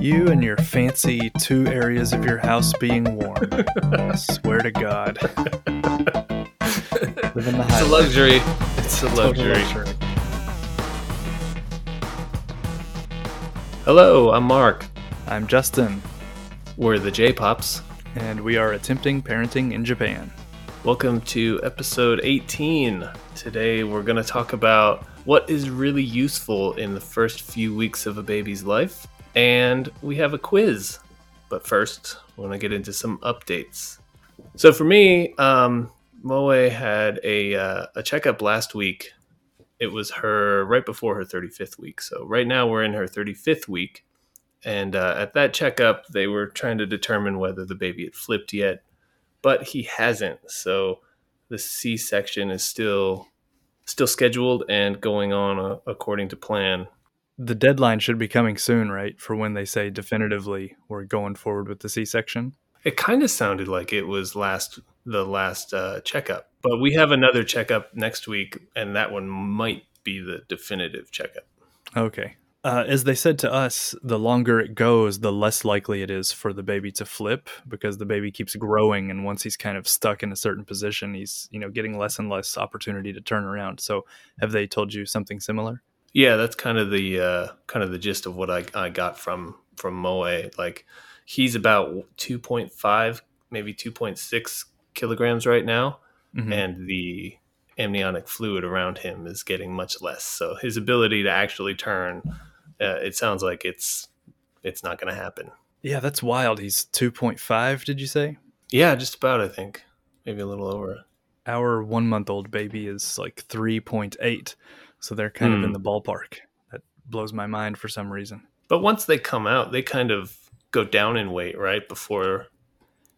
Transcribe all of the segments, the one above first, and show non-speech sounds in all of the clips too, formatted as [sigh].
You and your fancy two areas of your house being warm. I swear to God. Living the It's a luxury. It's a Total luxury. luxury. Hello, I'm Mark. I'm Justin, We're the J Pops. and we are attempting parenting in Japan. Welcome to episode 18. Today we're going to talk about what is really useful in the first few weeks of a baby's life, and we have a quiz. But first, we want to get into some updates. So for me, um, Moe had a uh, a checkup last week. It was her right before her 35th week. So right now we're in her 35th week, and uh, at that checkup, they were trying to determine whether the baby had flipped yet but he hasn't. So the C section is still still scheduled and going on uh, according to plan. The deadline should be coming soon, right? For when they say definitively we're going forward with the C section. It kind of sounded like it was last the last uh, checkup, but we have another checkup next week, and that one might be the definitive checkup. Okay. Uh, as they said to us, the longer it goes, the less likely it is for the baby to flip because the baby keeps growing, and once he's kind of stuck in a certain position, he's you know getting less and less opportunity to turn around. So, have they told you something similar? Yeah, that's kind of the uh, kind of the gist of what I, I got from from Moe. Like he's about two point five, maybe two point six kilograms right now. Mhm. and the amniotic fluid around him is getting much less. So his ability to actually turn, uh, it sounds like it's it's not going to happen. Yeah, that's wild. He's two point five. Did you say? Yeah, just about. I think maybe a little over. Our one month old baby is like three point eight, so they're kind of in Hmm. the ballpark. That blows my mind for some reason. But once they come out, they kind of go down in weight, right? Before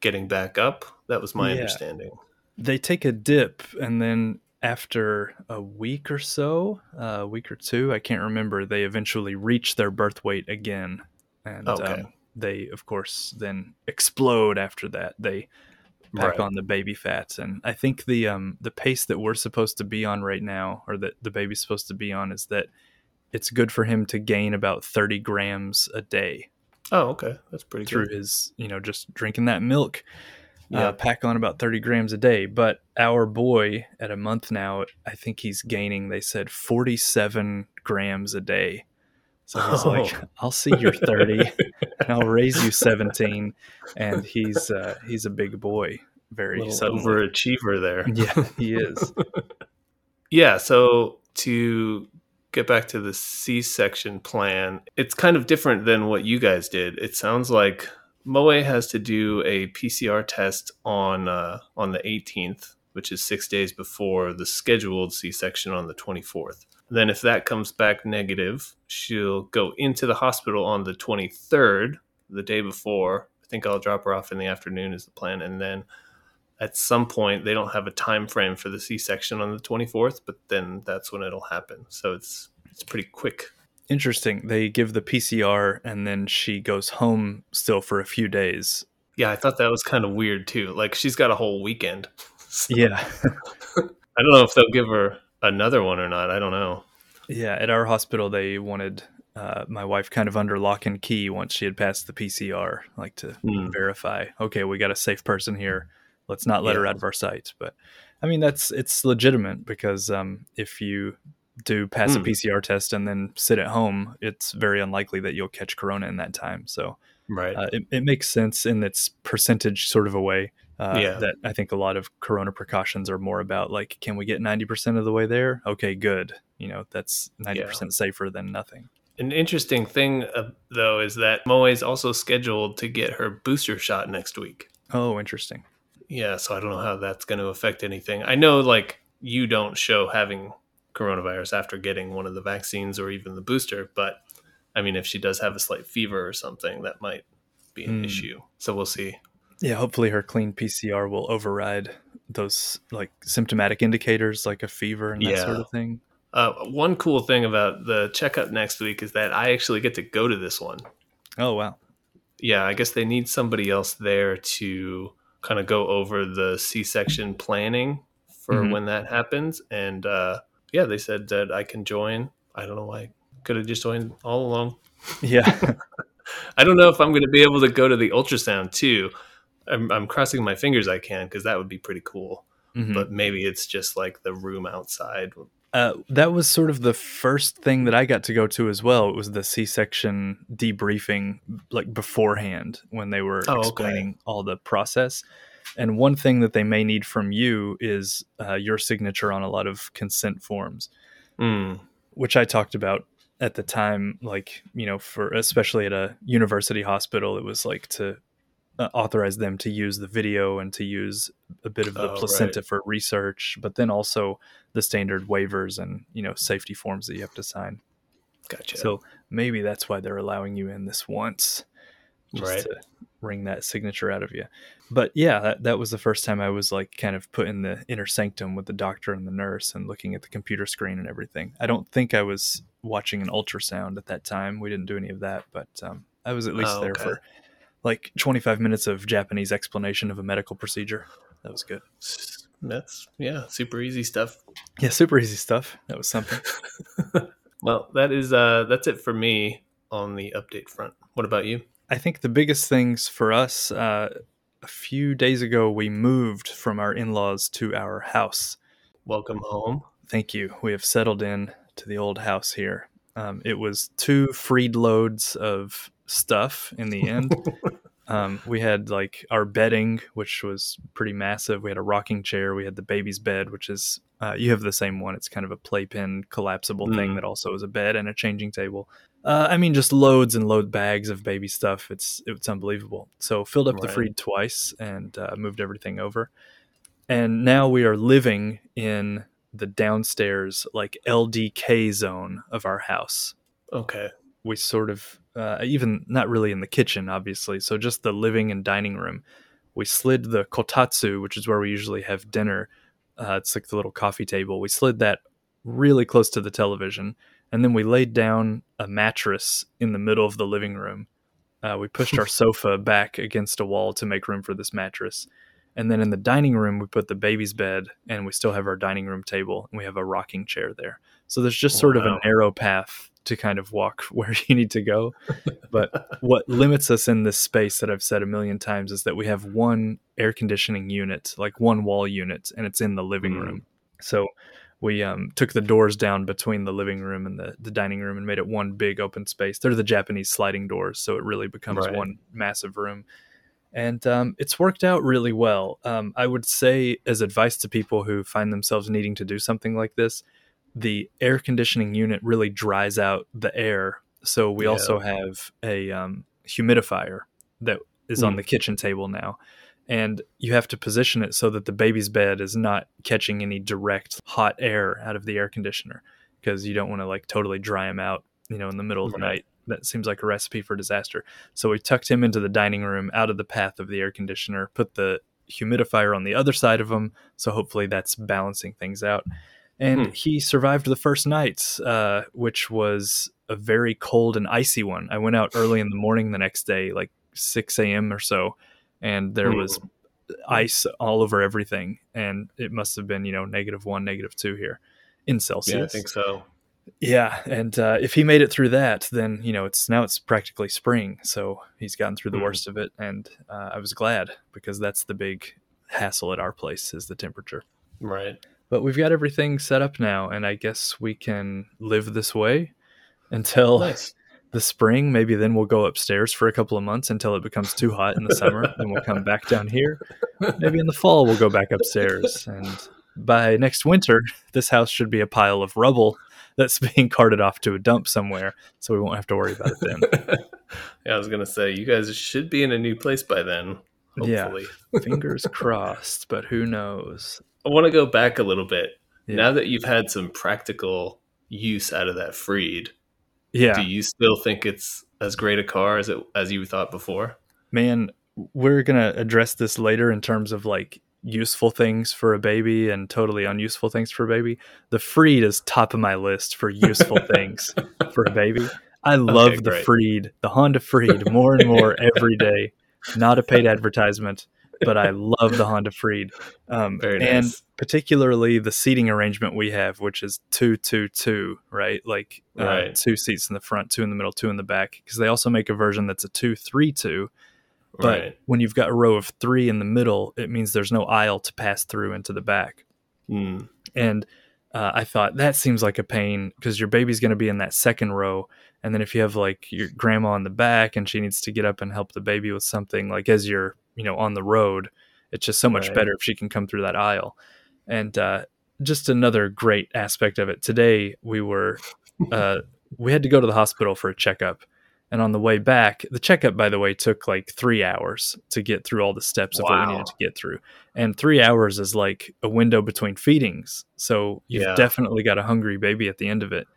getting back up. That was my Yeah. understanding. they take a dip and then after a week or so a week or two i can't remember they eventually reach their birth weight again and Okay. um, they of course then explode after that they pack Right. on the baby fats and i think the um the pace that we're supposed to be on right now or that the baby's supposed to be on is that it's good for him to gain about 30 grams a day Oh, okay, that's pretty through good. his you know just drinking that milk Yeah. uh, pack on about 30 grams a day but our boy at a month now i think he's gaining they said 47 grams a day so he's like Oh. i'll see your 30 and [laughs] i'll raise you 17 and he's uh, he's a big boy very suddenly overachiever there. [laughs] yeah he is Yeah, so to get back to the C section plan, it's kind of different than what you guys did. It sounds like Moe has to do a PCR test on uh, on the 18th, which is six days before the scheduled C section on the 24th. Then, if that comes back negative, she'll go into the hospital on the 23rd, the day before. I think I'll drop her off in the afternoon, is the plan, and then at some point they don't have a time frame for the c-section on the 24th but then that's when it'll happen. So it's it's pretty quick. Interesting. They give the pcr and then she goes home still for a few days. Yeah i thought that was kind of weird too. Like she's got a whole weekend. So [laughs] yeah. I don't know if they'll give her another one or not i don't know Yeah, at our hospital, they wanted uh, my wife kind of under lock and key once she had passed the PCR, like to Hmm. verify. Okay, we got a safe person here. Let's not let her out of our sight. But I mean, that's it's legitimate because um, if you do pass a Hmm. PCR test and then sit at home, it's very unlikely that you'll catch corona in that time. So right uh, it, it makes sense in its percentage sort of a way. Uh, Yeah. That I think a lot of corona precautions are more about like, can we get 90% of the way there? Okay, good. You know, that's 90% safer than nothing. an interesting thing uh, though is that moe is also scheduled to get her booster shot next week Oh, interesting. yeah so i don't know how that's going to affect anything i know like you don't show having coronavirus after getting one of the vaccines or even the booster but i mean if she does have a slight fever or something that might be an Hmm. issue so we'll see Yeah, hopefully her clean PCR will override those like symptomatic indicators like a fever and that Yeah. sort of thing. uh, one cool thing about the checkup next week is that i actually get to go to this one Oh, wow. yeah i guess they need somebody else there to kind of go over the c-section planning for Mhm. when that happens and uh, yeah they said that i can join i don't know why could have just joined all along Yeah. [laughs] I don't know if I'm going to be able to go to the ultrasound too. I'm, I'm crossing my fingers I can because that would be pretty cool. Mhm. But maybe it's just like the room outside. Uh, that was sort of the first thing that I got to go to as well. It was the C-section debriefing, like beforehand, when they were Oh, okay. explaining all the process. And one thing that they may need from you is uh, your signature on a lot of consent forms, Mm, which I talked about at the time. Like you know, for especially at a university hospital, it was like to uh, authorize them to use the video and to use a bit of the Oh, placenta for research, but then also the standard waivers and you know safety forms that you have to sign. gotcha. So maybe that's why they're allowing you in this once, just Right. to wring that signature out of you. But yeah, that, that was the first time I was like kind of put in the inner sanctum with the doctor and the nurse and looking at the computer screen and everything. I don't think I was watching an ultrasound at that time. We didn't do any of that, but um, I was at least Oh, there okay. for like 25 minutes of Japanese explanation of a medical procedure. That was good. That's yeah, super easy stuff. Yeah, super easy stuff. That was something. [laughs] Well, that is uh that's it for me on the update front. What about you? I think the biggest things for us, uh, a few days ago, we moved from our in laws to our house. Welcome home. Thank you. We have settled in to the old house here. Um, it was two Freed loads of stuff in the end. [laughs] um, we had like our bedding, which was pretty massive. We had a rocking chair. We had the baby's bed, which is uh, you have the same one. It's kind of a playpen collapsible thing Mm. that also is a bed and a changing table. Uh, I mean, just loads and load bags of baby stuff. It's it's unbelievable. So filled up the Right. Freed twice and uh, moved everything over, and now we are living in the downstairs like LDK zone of our house Okay. we sort of uh, even not really in the kitchen obviously. So just the living and dining room. We slid the kotatsu which is where we usually have dinner. Uh, it's like the little coffee table. We slid that really close to the television and then we laid down a mattress in the middle of the living room. Uh, we pushed our [laughs] sofa back against a wall to make room for this mattress. And then in the dining room we put the baby's bed and we still have our dining room table and we have a rocking chair there. So there's just sort of a Wow. narrow path to kind of walk [laughs] where you need to go. But what limits us in this space that I've said a million times is that we have one air conditioning unit, like one wall unit, and it's in the living Mm. room. So we um, took the doors down between the living room and the, the dining room and made it one big open space. They're the Japanese sliding doors, so it really becomes Right. one massive room. And um, it's worked out really well. Um, I would say, as advice to people who find themselves needing to do something like this, the air conditioning unit really dries out the air. So we Yeah. also have a um, humidifier that is on Hmm. the kitchen table now. And you have to position it so that the baby's bed is not catching any direct hot air out of the air conditioner because you don't want to like totally dry him out, you know, in the middle of the night. That seems like a recipe for disaster. So we tucked him into the dining room out of the path of the air conditioner, put the humidifier on the other side of him. So hopefully that's balancing things out. And Hmm. he survived the first night, uh, which was a very cold and icy one. I went out early in the morning the next day, like 6 a.m. or so, and there Hmm. was ice all over everything. And it must have been, you know, negative one, negative two here in Celsius. Yeah, I think so. Yeah, and uh, if he made it through that, then you know it's now it's practically spring, so he's gotten through the Mhm. worst of it, and uh, I was glad because that's the big hassle at our place is the temperature. Right. But we've got everything set up now, and I guess we can live this way until Nice. [laughs] the spring. Maybe then we'll go upstairs for a couple of months until it becomes too hot in the summer. then we'll come back down here. Maybe in the fall we'll go back upstairs, and by next winter, this house should be a pile of rubble that's being carted off to a dump somewhere, so we won't have to worry about it then. [laughs] yeah, I was gonna say you guys should be in a new place by then. Yeah. Fingers crossed, but who knows? I want to go back a little bit. Yeah. Now that you've had some practical use out of that Freed, Yeah, do you still think it's as great a car as it as you thought before? man, we're gonna address this later in terms of like useful things for a baby and totally unuseful things for a baby. The Freed is top of my list for useful [laughs] things for a baby. I love the. Freed, the Honda Freed, more and more [laughs] every day. Not a paid advertisement, but I love the Honda Freed. Um, Very And particularly the seating arrangement we have, which is two, two, two, right? Like uh, Right. two seats in the front, two in the middle, two in the back. Because they also make a version that's a two, three, two. But right. when you've got a row of three in the middle, it means there's no aisle to pass through into the back. Mm. And uh, I thought that seems like a pain because your baby's going to be in that second row. And then if you have like your grandma in the back and she needs to get up and help the baby with something, like as you're, you know, on the road, it's just so much Right. better if she can come through that aisle. And uh, just another great aspect of it. Today we were, [laughs] uh, we had to go to the hospital for a checkup. And on the way back, the checkup, by the way, took like three hours to get through all the steps of what we needed to get through. And three hours is like a window between feedings. So you've Yeah. definitely got a hungry baby at the end of it.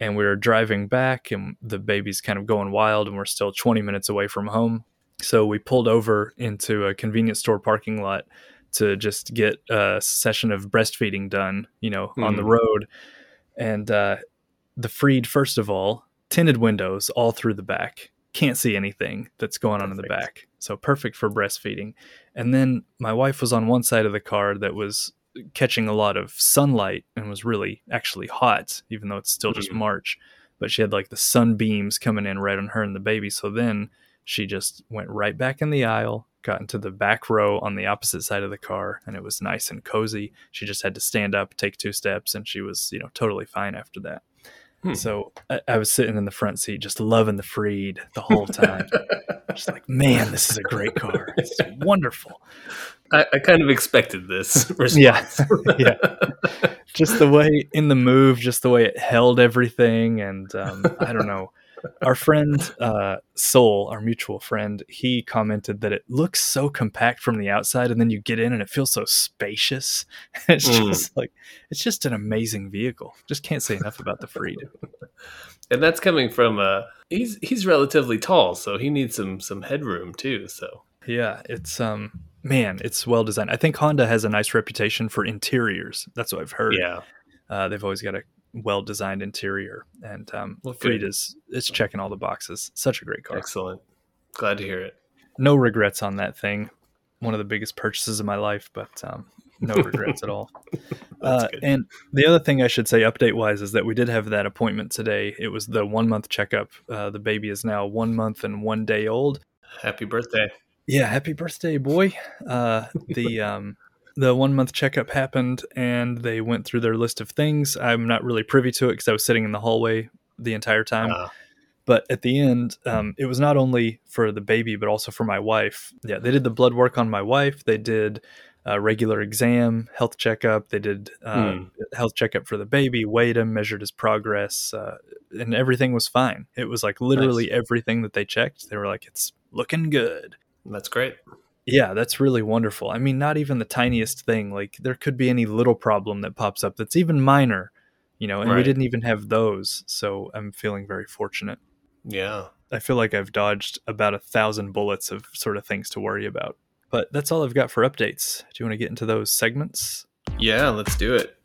And we were driving back, and the baby's kind of going wild, and we're still 20 minutes away from home. So we pulled over into a convenience store parking lot to just get a session of breastfeeding done, you know, on the Mhm. road. And uh, the Freed, first of all, tinted windows all through the back. Can't see anything that's going on in the back. So perfect for breastfeeding. And then my wife was on one side of the car that was catching a lot of sunlight and was really actually hot, even though it's still just Mhm. March. But she had like the sunbeams coming in right on her and the baby. So then she just went right back in the aisle, got into the back row on the opposite side of the car, and it was nice and cozy. She just had to stand up, take two steps, and she was, you know, totally fine after that. Hmm. So I, I was sitting in the front seat, just loving the Freed the whole time. [laughs] just like, man, this is a great car. It's wonderful. I, I kind of expected this [laughs] response. Yeah. Yeah. Just the way in the move, just the way it held everything, and um, I don't know. Our friend uh, Soul, our mutual friend, he commented that it looks so compact from the outside, and then you get in and it feels so spacious. [laughs] it's Mm. just like it's just an amazing vehicle. Just can't say enough about the Freed. [laughs] and that's coming from uh he's he's relatively tall, so he needs some some headroom too. So Yeah, it's um man, it's well designed. I think Honda has a nice reputation for interiors. That's what I've heard. yeah, Uh, they've always got a well designed interior, and um, Well, good. Freed is it's checking all the boxes. Such a great car. excellent. Glad to hear it. No regrets on that thing. One of the biggest purchases of my life, but um, no [laughs] regrets at all. [laughs] Uh, and the other thing I should say, update wise, is that we did have that appointment today. It was the one month checkup. Uh, the baby is now one month and one day old. Happy birthday. Yeah, happy birthday, boy. Uh, the um, the one month checkup happened, and they went through their list of things. I'm not really privy to it because I was sitting in the hallway the entire time. Uh, But at the end, um, it was not only for the baby, but also for my wife. Yeah, they did the blood work on my wife. They did a regular exam, health checkup. They did uh, Hmm. health checkup for the baby, weighed him, measured his progress, uh, and everything was fine. It was like literally everything that they checked. They were like, "It's looking good." that's great. Yeah, that's really wonderful. I mean, not even the tiniest thing. Like there could be any little problem that pops up that's even minor, you know, and we didn't even have those. So I'm feeling very fortunate. Yeah. I feel like I've dodged about a thousand bullets of sort of things to worry about. But that's all I've got for updates. Do you want to get into those segments? Yeah, let's do it.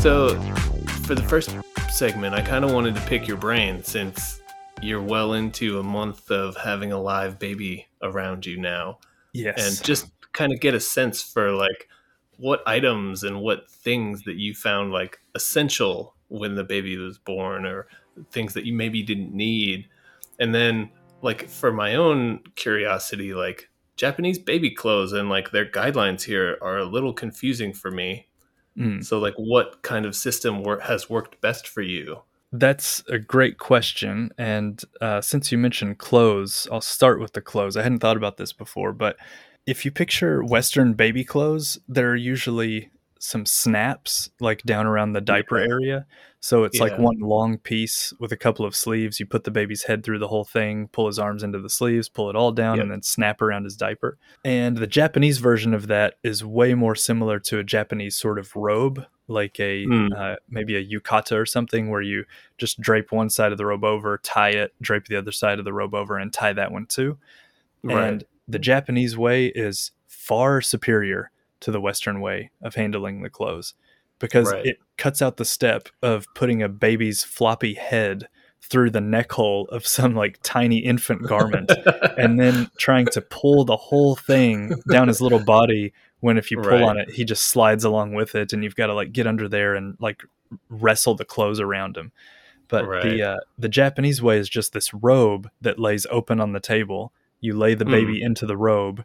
So, for the first segment, I kind of wanted to pick your brain since you're well into a month of having a live baby around you now. Yes. and just kind of get a sense for like what items and what things that you found like essential when the baby was born or things that you maybe didn't need. And then like for my own curiosity like japanese baby clothes and like their guidelines here are a little confusing for me Mm. so like what kind of system wor- has worked best for you That's a great question. And uh, since you mentioned clothes, I'll start with the clothes. I hadn't thought about this before, but if you picture Western baby clothes, they're usually some snaps like down around the diaper Yeah. area. So it's like one long piece with a couple of sleeves. You put the baby's head through the whole thing, pull his arms into the sleeves, pull it all down, Yep. and then snap around his diaper. And the Japanese version of that is way more similar to a Japanese sort of robe, like a Mm. uh, maybe a yukata or something, where you just drape one side of the robe over, tie it, drape the other side of the robe over, and tie that one too. And the Japanese way is far superior to the Western way of handling the clothes because Right. it cuts out the step of putting a baby's floppy head through the neck hole of some like tiny infant garment [laughs] and then trying to pull the whole thing down his little body when if you pull Right. on it he just slides along with it and you've got to like get under there and like wrestle the clothes around him but Right. the uh, the japanese way is just this robe that lays open on the table you lay the baby into the robe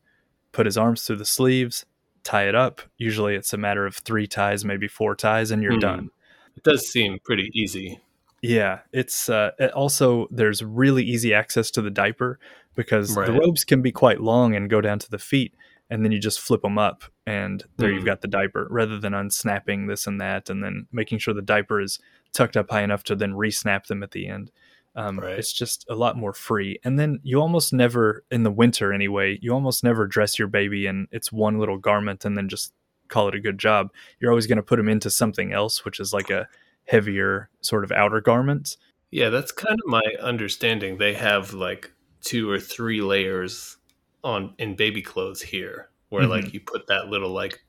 put his arms through the sleeves tie it up usually it's a matter of three ties maybe four ties and you're Hmm. done It does seem pretty easy. yeah, it's uh, it also there's really easy access to the diaper because the Right. robes can be quite long and go down to the feet, and then you just flip them up, and there you've Mm. got the diaper rather than unsnapping this and that, and then making sure the diaper is tucked up high enough to then re-snap them at the end. Um, Right. It's just a lot more free, and then you almost never in the winter anyway. You almost never dress your baby in its one little garment and then just call it a good job. You're always going to put him into something else, which is like a heavier sort of outer garment. Yeah, that's kind of my understanding. They have like two or three layers on in baby clothes here, where Mm-hmm. like you put that little like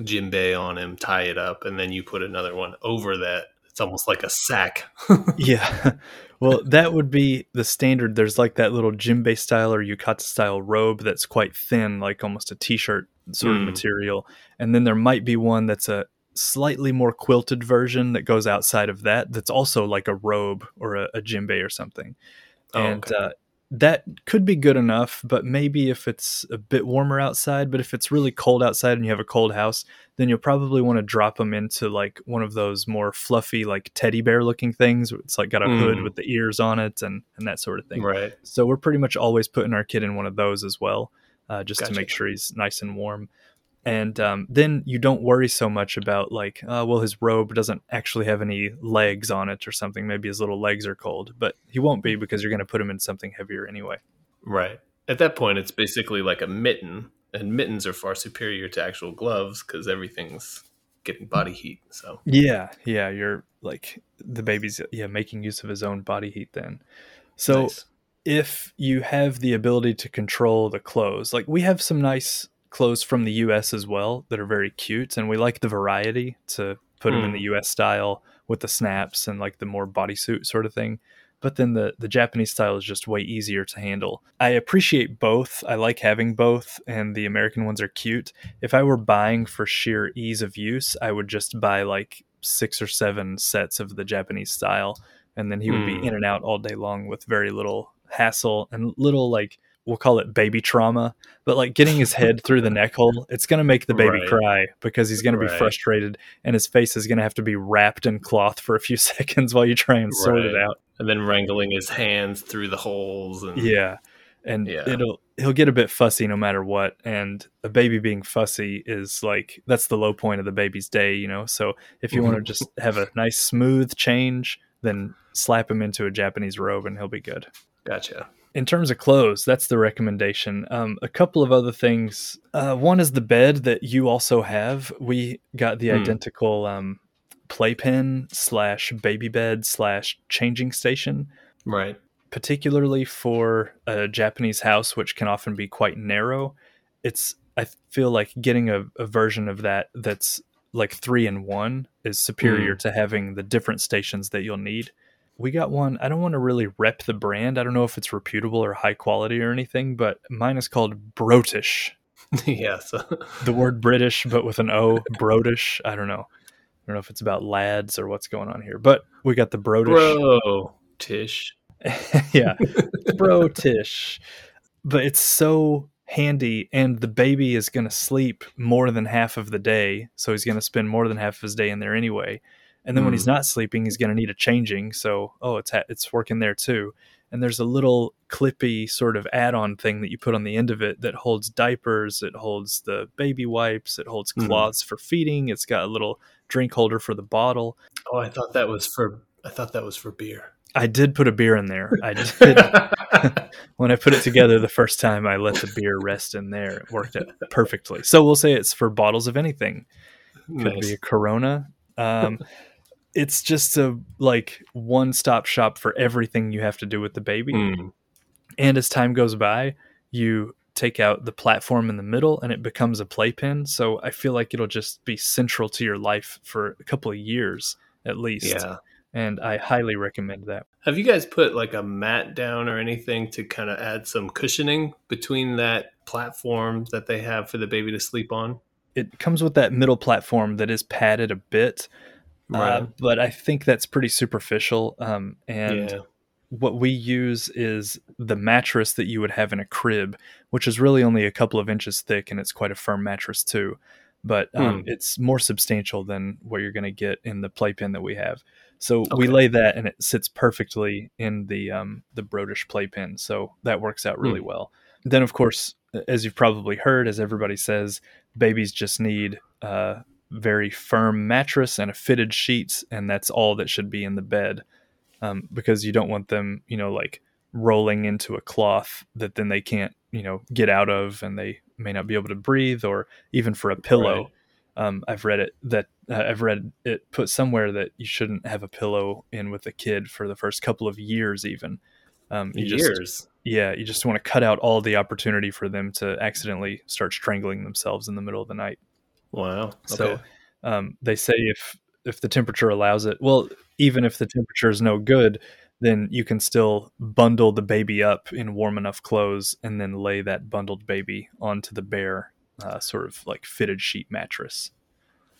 jimbei on him, tie it up, and then you put another one over that. It's almost like a sack. [laughs] Yeah. well, that would be the standard. There's like that little jimbei style or yukata style robe that's quite thin, like almost a t-shirt sort of Mm. material. And then there might be one that's a slightly more quilted version that goes outside of that that's also like a robe or a, a jimbei or something. Oh, and okay. uh, that could be good enough, but maybe if it's a bit warmer outside, but if it's really cold outside and you have a cold house, then you'll probably want to drop them into like one of those more fluffy, like teddy bear looking things. It's like got a hood Mm. with the ears on it and, and that sort of thing. right. So we're pretty much always putting our kid in one of those as well, uh, just Gotcha. to make sure he's nice and warm. And um, then you don't worry so much about like, uh, well, his robe doesn't actually have any legs on it or something. Maybe his little legs are cold, but he won't be because you're going to put him in something heavier anyway. Right. At that point, it's basically like a mitten, and mittens are far superior to actual gloves because everything's getting body heat. So Yeah, yeah, you're like the baby's yeah making use of his own body heat then. So nice. if you have the ability to control the clothes, like we have some nice clothes from the US as well that are very cute and we like the variety to put them in Hmm. the US style with the snaps and like the more bodysuit sort of thing. But then the the Japanese style is just way easier to handle. I appreciate both. I like having both and the American ones are cute. If I were buying for sheer ease of use, I would just buy like 6 or 7 sets of the Japanese style and then he would Hmm. be in and out all day long with very little hassle and little like we'll call it baby trauma but like getting his head through the neck hole it's going to make the baby Right. cry because he's going to be frustrated and his face is going to have to be wrapped in cloth for a few [laughs] seconds while you try and sort it out And then wrangling his hands through the holes. And yeah and Yeah. it'll he'll get a bit fussy no matter what and a baby being fussy is like that's the low point of the baby's day you know so if you want to [laughs] just have a nice smooth change then slap him into a japanese robe and he'll be good Gotcha. In terms of clothes, that's the recommendation. Um, a couple of other things. Uh, one is the bed that you also have. We got the Hmm. identical um, playpen slash baby bed slash changing station, Right. particularly for a Japanese house, which can often be quite narrow. It's I feel like getting a, a version of that that's like three in one is superior to having the different stations that you'll need we got one. I don't want to really rep the brand. I don't know if it's reputable or high quality or anything, but mine is called Brotish. [laughs] yeah. So [laughs] The word British, but with an O, Brotish. I don't know. I don't know if it's about lads or what's going on here, but we got the Brotish. bro, Tish. [laughs] yeah, Brotish. But it's so handy, and the baby is going to sleep more than half of the day, so he's going to spend more than half of his day in there anyway. And then when Hmm. he's not sleeping, he's going to need a changing. So, oh, it's ha- it's working there too. And there's a little clippy sort of add-on thing that you put on the end of it that holds diapers, it holds the baby wipes, it holds Hmm. cloths for feeding. It's got a little drink holder for the bottle. Oh, I thought that was for. I thought that was for beer. I did put a beer in there. I [laughs] did. [laughs] when I put it together the first time, I let the beer rest in there. It worked out perfectly. So we'll say it's for bottles of anything. Could be a. Corona. Um, it's just a like one stop shop for everything you have to do with the baby. Mm. And as time goes by, you take out the platform in the middle and it becomes a playpen. So I feel like it'll just be central to your life for a couple of years at least. Yeah. And I highly recommend that. Have you guys put like a mat down or anything to kind of add some cushioning between that platform that they have for the baby to sleep on? It comes with that middle platform that is padded a bit, uh, but I think that's pretty superficial. Um, and yeah. what we use is the mattress that you would have in a crib, which is really only a couple of inches thick, and it's quite a firm mattress too. But um, Hmm. it's more substantial than what you're going to get in the playpen that we have. So we lay that, and it sits perfectly in the um, the Brotish playpen. So that works out really Hmm. well. Then, of course, as you've probably heard, as everybody says, babies just need a very firm mattress and a fitted sheets, and that's all that should be in the bed um, because you don't want them, you know, like rolling into a cloth that then they can't, you know, get out of and they may not be able to breathe or even for a pillow. Um, I've read it that uh, I've read it put somewhere that you shouldn't have a pillow in with a kid for the first couple of years, even. Um, you just, Years. yeah, you just want to cut out all the opportunity for them to accidentally start strangling themselves in the middle of the night. Wow. So Okay. um, they say if if the temperature allows it, well, even if the temperature is no good, then you can still bundle the baby up in warm enough clothes and then lay that bundled baby onto the bare uh, sort of like fitted sheet mattress.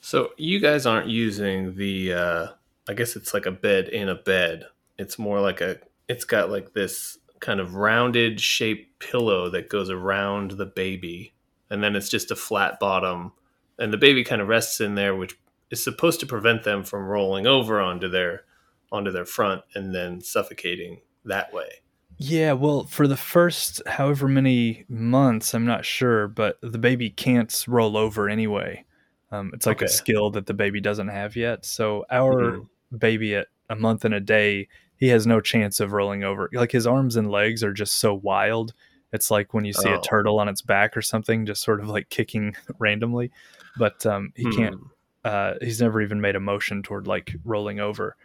So you guys aren't using the uh I guess it's like a bed in a bed. It's more like a it's got like this kind of rounded shaped pillow that goes around the baby and then it's just a flat bottom and the baby kind of rests in there which is supposed to prevent them from rolling over onto their onto their front and then suffocating that way. Yeah, well, for the first however many months, I'm not sure, but the baby can't roll over anyway. Um, it's like Okay. a skill that the baby doesn't have yet. So our Mhm. baby at a month and a day, he has no chance of rolling over. Like his arms and legs are just so wild. It's like when you see a Oh. turtle on its back or something, just sort of like kicking [laughs] randomly. But um, he can't. Hmm. Uh, he's never even made a motion toward like rolling over.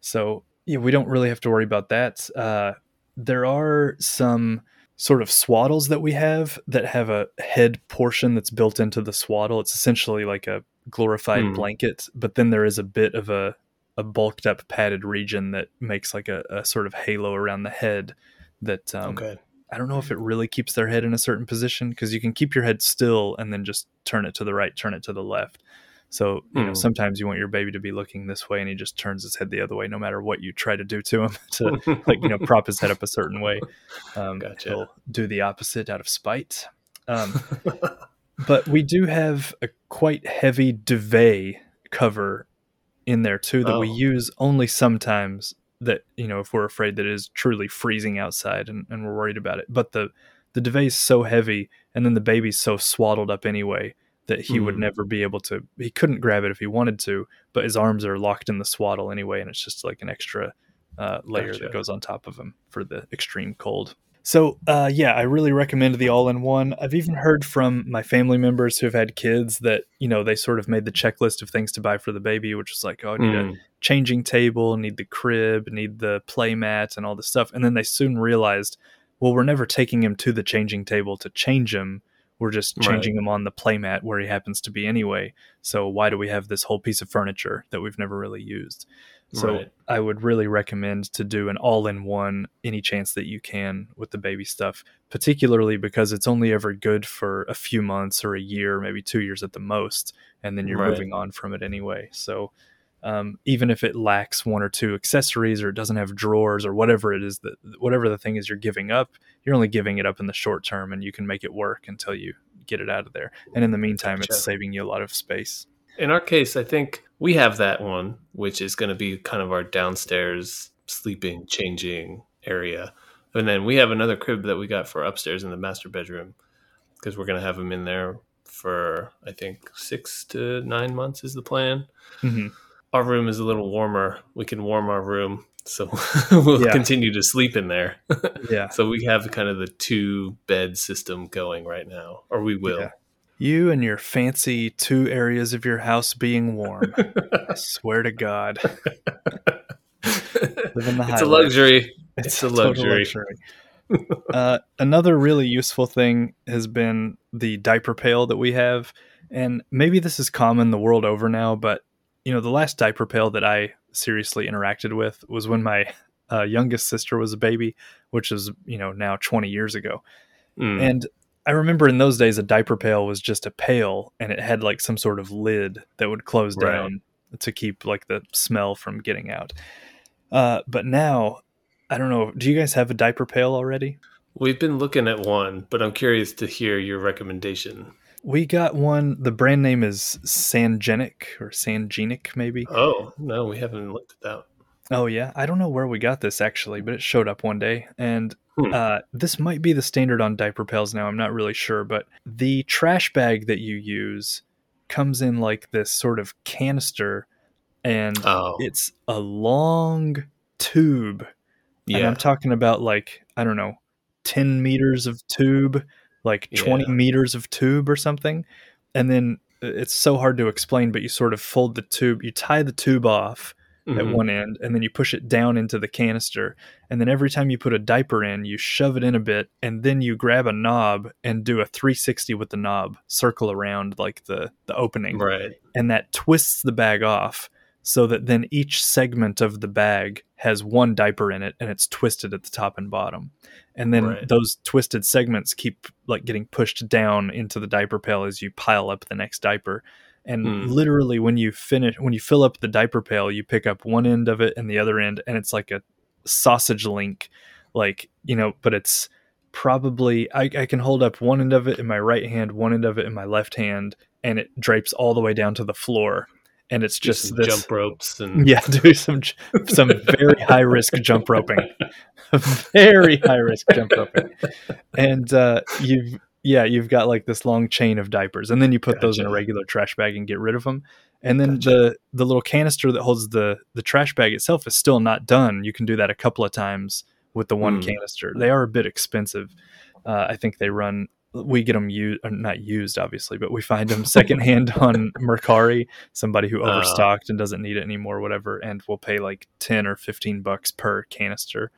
So yeah, we don't really have to worry about that. Uh, there are some sort of swaddles that we have that have a head portion that's built into the swaddle. It's essentially like a glorified Hmm. blanket, but then there is a bit of a, a bulked up padded region that makes like a, a sort of halo around the head that um, Okay. I don't know if it really keeps their head in a certain position because you can keep your head still and then just turn it to the right, turn it to the left. So, you know, Hmm. sometimes you want your baby to be looking this way and he just turns his head the other way no matter what you try to do to him [laughs] to like, you know, prop his head up a certain way. Um, [laughs] Gotcha. He'll do the opposite out of spite. Um, but we do have a quite heavy duvet cover in there too that we Oh. use only sometimes that you know if we're afraid that it is truly freezing outside and, and we're worried about it but the the duvet is so heavy and then the baby's so swaddled up anyway that he would Hmm. never be able to he couldn't grab it if he wanted to but his arms are locked in the swaddle anyway and it's just like an extra uh, layer Gotcha. that goes on top of him for the extreme cold so uh, yeah, I really recommend the all-in-one. I've even heard from my family members who have had kids that you know they sort of made the checklist of things to buy for the baby, which was like, oh, I need a Hmm. changing table, need the crib, need the play mat, and all this stuff. And then they soon realized, well, we're never taking him to the changing table to change him. We're just Right. changing him on the play mat where he happens to be anyway. So why do we have this whole piece of furniture that we've never really used? So Right. I would really recommend to do an all-in-one any chance that you can with the baby stuff, particularly because it's only ever good for a few months or a year, maybe two years at the most, and then you're Right. moving on from it anyway. So um, even if it lacks one or two accessories or it doesn't have drawers or whatever it is that whatever the thing is you're giving up, you're only giving it up in the short term, and you can make it work until you get it out of there. And in the meantime, Gotcha. it's saving you a lot of space. In our case, I think we have that one, which is going to be kind of our downstairs sleeping, changing area. And then we have another crib that we got for upstairs in the master bedroom because we're going to have them in there for, I think, six to nine months is the plan. Mhm. Our room is a little warmer. We can warm our room. So [laughs] we'll Yeah. continue to sleep in there. [laughs] Yeah. so we have kind of the two bed system going right now, or we will. Yeah. You and your fancy two areas of your house being warm. [laughs] I swear to God. [laughs] Living the high it's a luxury. It's a total luxury. uh, another really useful thing has been the diaper pail that we have. And maybe this is common the world over now, but you know, the last diaper pail that I seriously interacted with was when my uh, youngest sister was a baby, which is you know now 20 years ago. Mm. And I remember in those days a diaper pail was just a pail and it had like some sort of lid that would close Right. down to keep like the smell from getting out. Uh, but now, I don't know. Do you guys have a diaper pail already? We've been looking at one, but I'm curious to hear your recommendation. We got one. The brand name is Sangenic or Sangenic, maybe. Oh, no, we haven't looked at that. Oh yeah, I don't know where we got this actually, but it showed up one day, and Hmm. uh, this might be the standard on diaper pails now. I'm not really sure, but the trash bag that you use comes in like this sort of canister, and Oh, it's a long tube. And yeah. I'm talking about like I don't know, ten meters of tube, like twenty Yeah. meters of tube or something, and then uh, it's so hard to explain, but you sort of fold the tube, you tie the tube off at Mhm. one end and then you push it down into the canister and then every time you put a diaper in you shove it in a bit and then you grab a knob and do a 360 with the knob circle around like the the opening Right. and that twists the bag off so that then each segment of the bag has one diaper in it and it's twisted at the top and bottom and then Right. those twisted segments keep like getting pushed down into the diaper pail as you pile up the next diaper and Hmm. literally when you finish when you fill up the diaper pail you pick up one end of it and the other end and it's like a sausage link like you know but it's probably I, I can hold up one end of it in my right hand one end of it in my left hand and it drapes all the way down to the floor. And it's just this jump ropes and [laughs] yeah do some some very high risk jump roping. [laughs] Very high risk jump roping. [laughs] And uh you've yeah you've got like this long chain of diapers and then you put those in a regular trash bag and get rid of them and then Gotcha. the the little canister that holds the the trash bag itself is still not done you can do that a couple of times with the one Hmm. canister they are a bit expensive uh, i think they run we get them used not used obviously but we find them [laughs] secondhand on Mercari somebody who Oh. overstocked and doesn't need it anymore whatever and we'll pay like 10 or 15 bucks per canister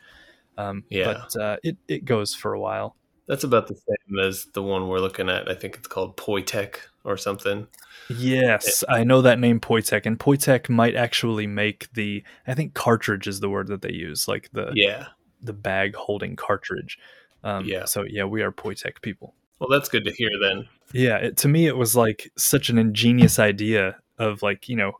um, Yeah. but uh, it, it goes for a while That's about the same as the one we're looking at. I think it's called Poitec or something. Yes, I know that name Poitec, and Poitec might actually make the. I think cartridge is the word that they use, like the Yeah. the bag holding cartridge. Um, Yeah. So yeah, we are Poitec people. Well, that's good to hear then. Yeah, it, to me it was like such an ingenious idea of like you know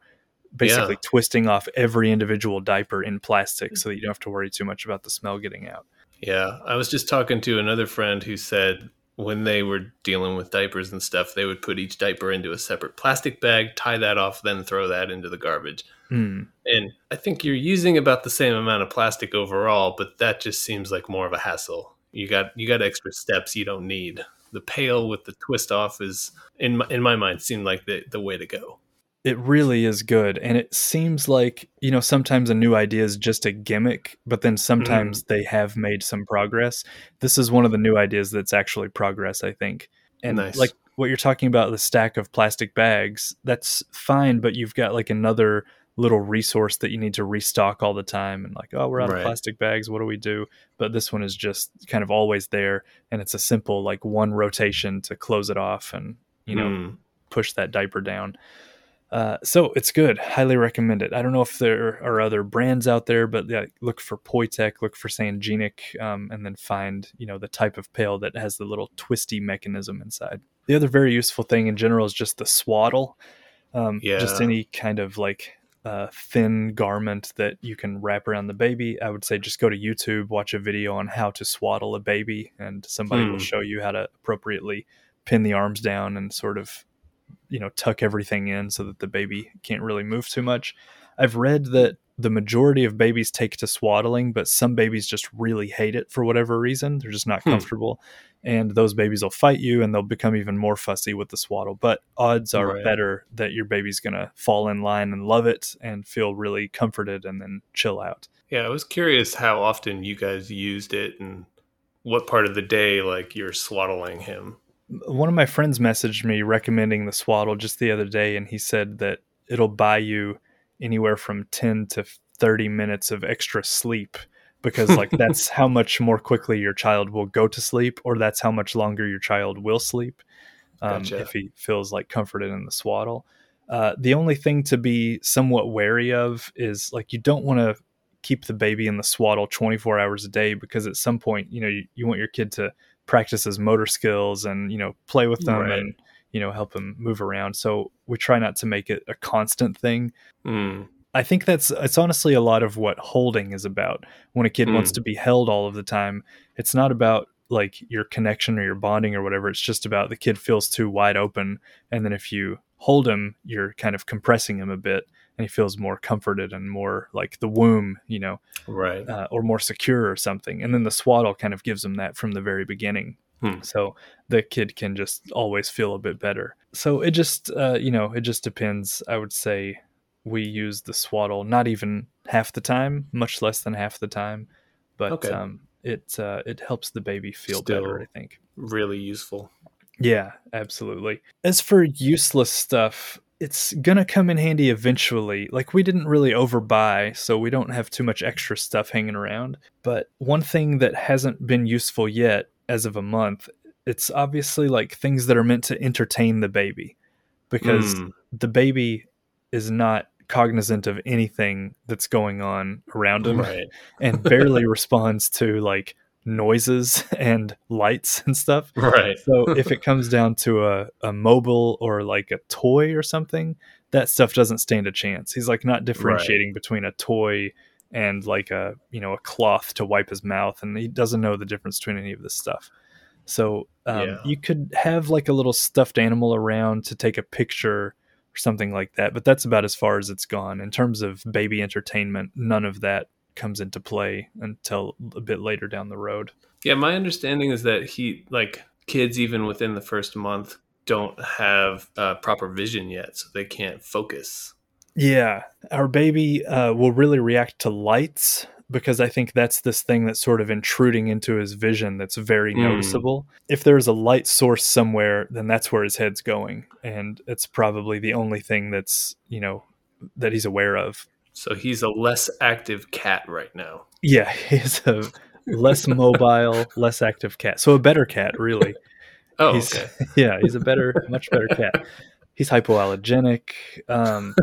basically Yeah. twisting off every individual diaper in plastic so that you don't have to worry too much about the smell getting out. Yeah. I was just talking to another friend who said when they were dealing with diapers and stuff, they would put each diaper into a separate plastic bag, tie that off, then throw that into the garbage. Hmm. And I think you're using about the same amount of plastic overall, but that just seems like more of a hassle. You got you got extra steps you don't need. The pail with the twist off is in my, in my mind seemed like the the way to go. It really is good. And it seems like, you know, sometimes a new idea is just a gimmick, but then sometimes they have made some progress. This is one of the new ideas that's actually progress, I think. And Nice. like what you're talking about, the stack of plastic bags, that's fine, but you've got like another little resource that you need to restock all the time and like, oh, we're out Right. of plastic bags. What do we do? But this one is just kind of always there. And it's a simple, like one rotation to close it off and, you know, Mm. push that diaper down. Uh, so it's good. Highly recommend it. I don't know if there are other brands out there, but yeah, look for Poitec, look for Sangenic, um, and then find you know the type of pail that has the little twisty mechanism inside. The other very useful thing in general is just the swaddle. Um, Just any kind of like uh, thin garment that you can wrap around the baby. I would say just go to YouTube, watch a video on how to swaddle a baby, and somebody will Hmm. show you how to appropriately pin the arms down and sort of you know tuck everything in so that the baby can't really move too much i've read that the majority of babies take to swaddling but some babies just really hate it for whatever reason they're just not Hmm. comfortable and those babies will fight you and they'll become even more fussy with the swaddle but odds are Right. better that your baby's going to fall in line and love it and feel really comforted and then chill out Yeah, I was curious how often you guys used it and what part of the day like you're swaddling him. One of my friends messaged me recommending the swaddle just the other day and he said that it'll buy you anywhere from 10 to 30 minutes of extra sleep because like [laughs] that's how much more quickly your child will go to sleep or that's how much longer your child will sleep um, Gotcha. if he feels like comforted in the swaddle uh, the only thing to be somewhat wary of is like you don't want to keep the baby in the swaddle 24 hours a day because at some point, you know, you, you want your kid to practice his motor skills and, you know, play with them Right. and, you know, help him move around. So we try not to make it a constant thing. Mm. I think that's it's honestly a lot of what holding is about. When a kid wants Mm. to be held all of the time, it's not about like your connection or your bonding or whatever. It's just about the kid feels too wide open, and then if you hold him, you're kind of compressing him a bit, and he feels more comforted and more like the womb, you know, Right. uh, or more secure or something. And then the swaddle kind of gives him that from the very beginning. Hmm. So the kid can just always feel a bit better. So it just, uh, you know, it just depends. I would say we use the swaddle not even half the time, much less than half the time, but Okay. um, it uh, it helps the baby feel Still- better. I think. Really useful. Yeah, absolutely. As for useless stuff, it's gonna come in handy eventually. Like we didn't really overbuy, so we don't have too much extra stuff hanging around. But one thing that hasn't been useful yet as of a month, it's obviously like things that are meant to entertain the baby. Because Mm. the baby is not cognizant of anything that's going on around him Right. and [laughs] barely responds to like noises [laughs] and lights and stuff. [laughs] Right. So if it comes down to a, a mobile or like a toy or something, that stuff doesn't stand a chance. He's like not differentiating between a toy and like a you know a cloth to wipe his mouth, and he doesn't know the difference between any of this stuff. So um, Yeah. you could have like a little stuffed animal around to take a picture or something like that, but that's about as far as it's gone in terms of baby entertainment. None of that comes into play until a bit later down the road. Yeah, my understanding is that he like kids even within the first month don't have uh, proper vision yet, so they can't focus. Yeah, our baby uh, will really react to lights because I think that's this thing that's sort of intruding into his vision that's very Mm. noticeable. If there's a light source somewhere, then that's where his head's going, and it's probably the only thing that's you know that he's aware of. So he's a less active cat right now. Yeah, [laughs] he's a less mobile, less active cat, so a better cat, really. [laughs] Oh, He's- okay. [laughs] Yeah, he's a better, much better cat. He's hypoallergenic. Um,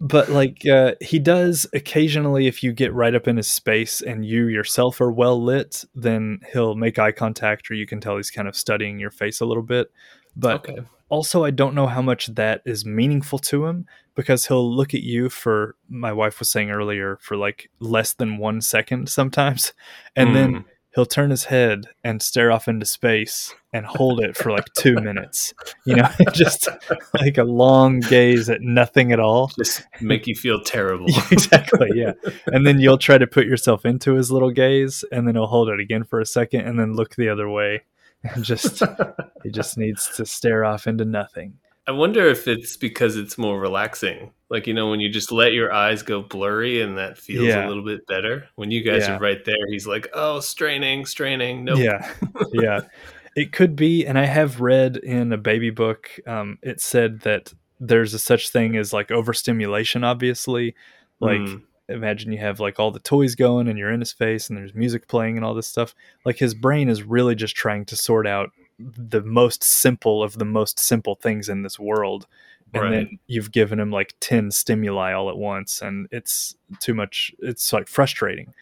but like uh, he does occasionally if you get right up in his space and you yourself are well lit then he'll make eye contact or you can tell he's kind of studying your face a little bit but okay. Also i don't know how much that is meaningful to him because he'll look at you for my wife was saying earlier for like less than one second sometimes and then Mm. he'll turn his head and stare off into space and hold it for like two minutes you know [laughs] just like a long gaze at nothing at all just make you feel terrible. [laughs] exactly yeah and then you'll try to put yourself into his little gaze and then he'll hold it again for a second and then look the other way and [laughs] just he just needs to stare off into nothing I wonder if it's because it's more relaxing. Like, you know, when you just let your eyes go blurry and that feels Yeah. a little bit better. When you guys Yeah. are right there, he's like, oh, straining, straining. Nope. yeah [laughs] yeah it could be and i have read in a baby book um, it said that there's a such thing as like overstimulation obviously like Mm. Imagine you have like all the toys going and you're in his face and there's music playing and all this stuff like his brain is really just trying to sort out the most simple of the most simple things in this world and Right. then you've given him like 10 stimuli all at once and it's too much it's like frustrating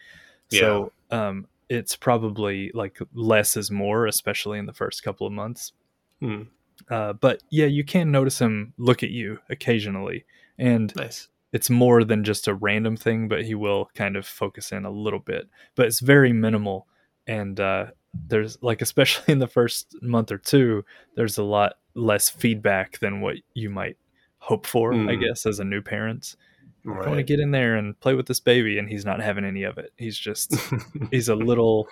so um it's probably like less is more especially in the first couple of months Hmm. uh, but yeah you can notice him look at you occasionally and Nice. It's more than just a random thing, but he will kind of focus in a little bit. But it's very minimal, and uh, there's like especially [laughs] in the first month or two, there's a lot less feedback than what you might hope for. I Mm. guess as a new parent, I want to get in there and play with this baby, and he's not having any of it. He's just [laughs] he's a little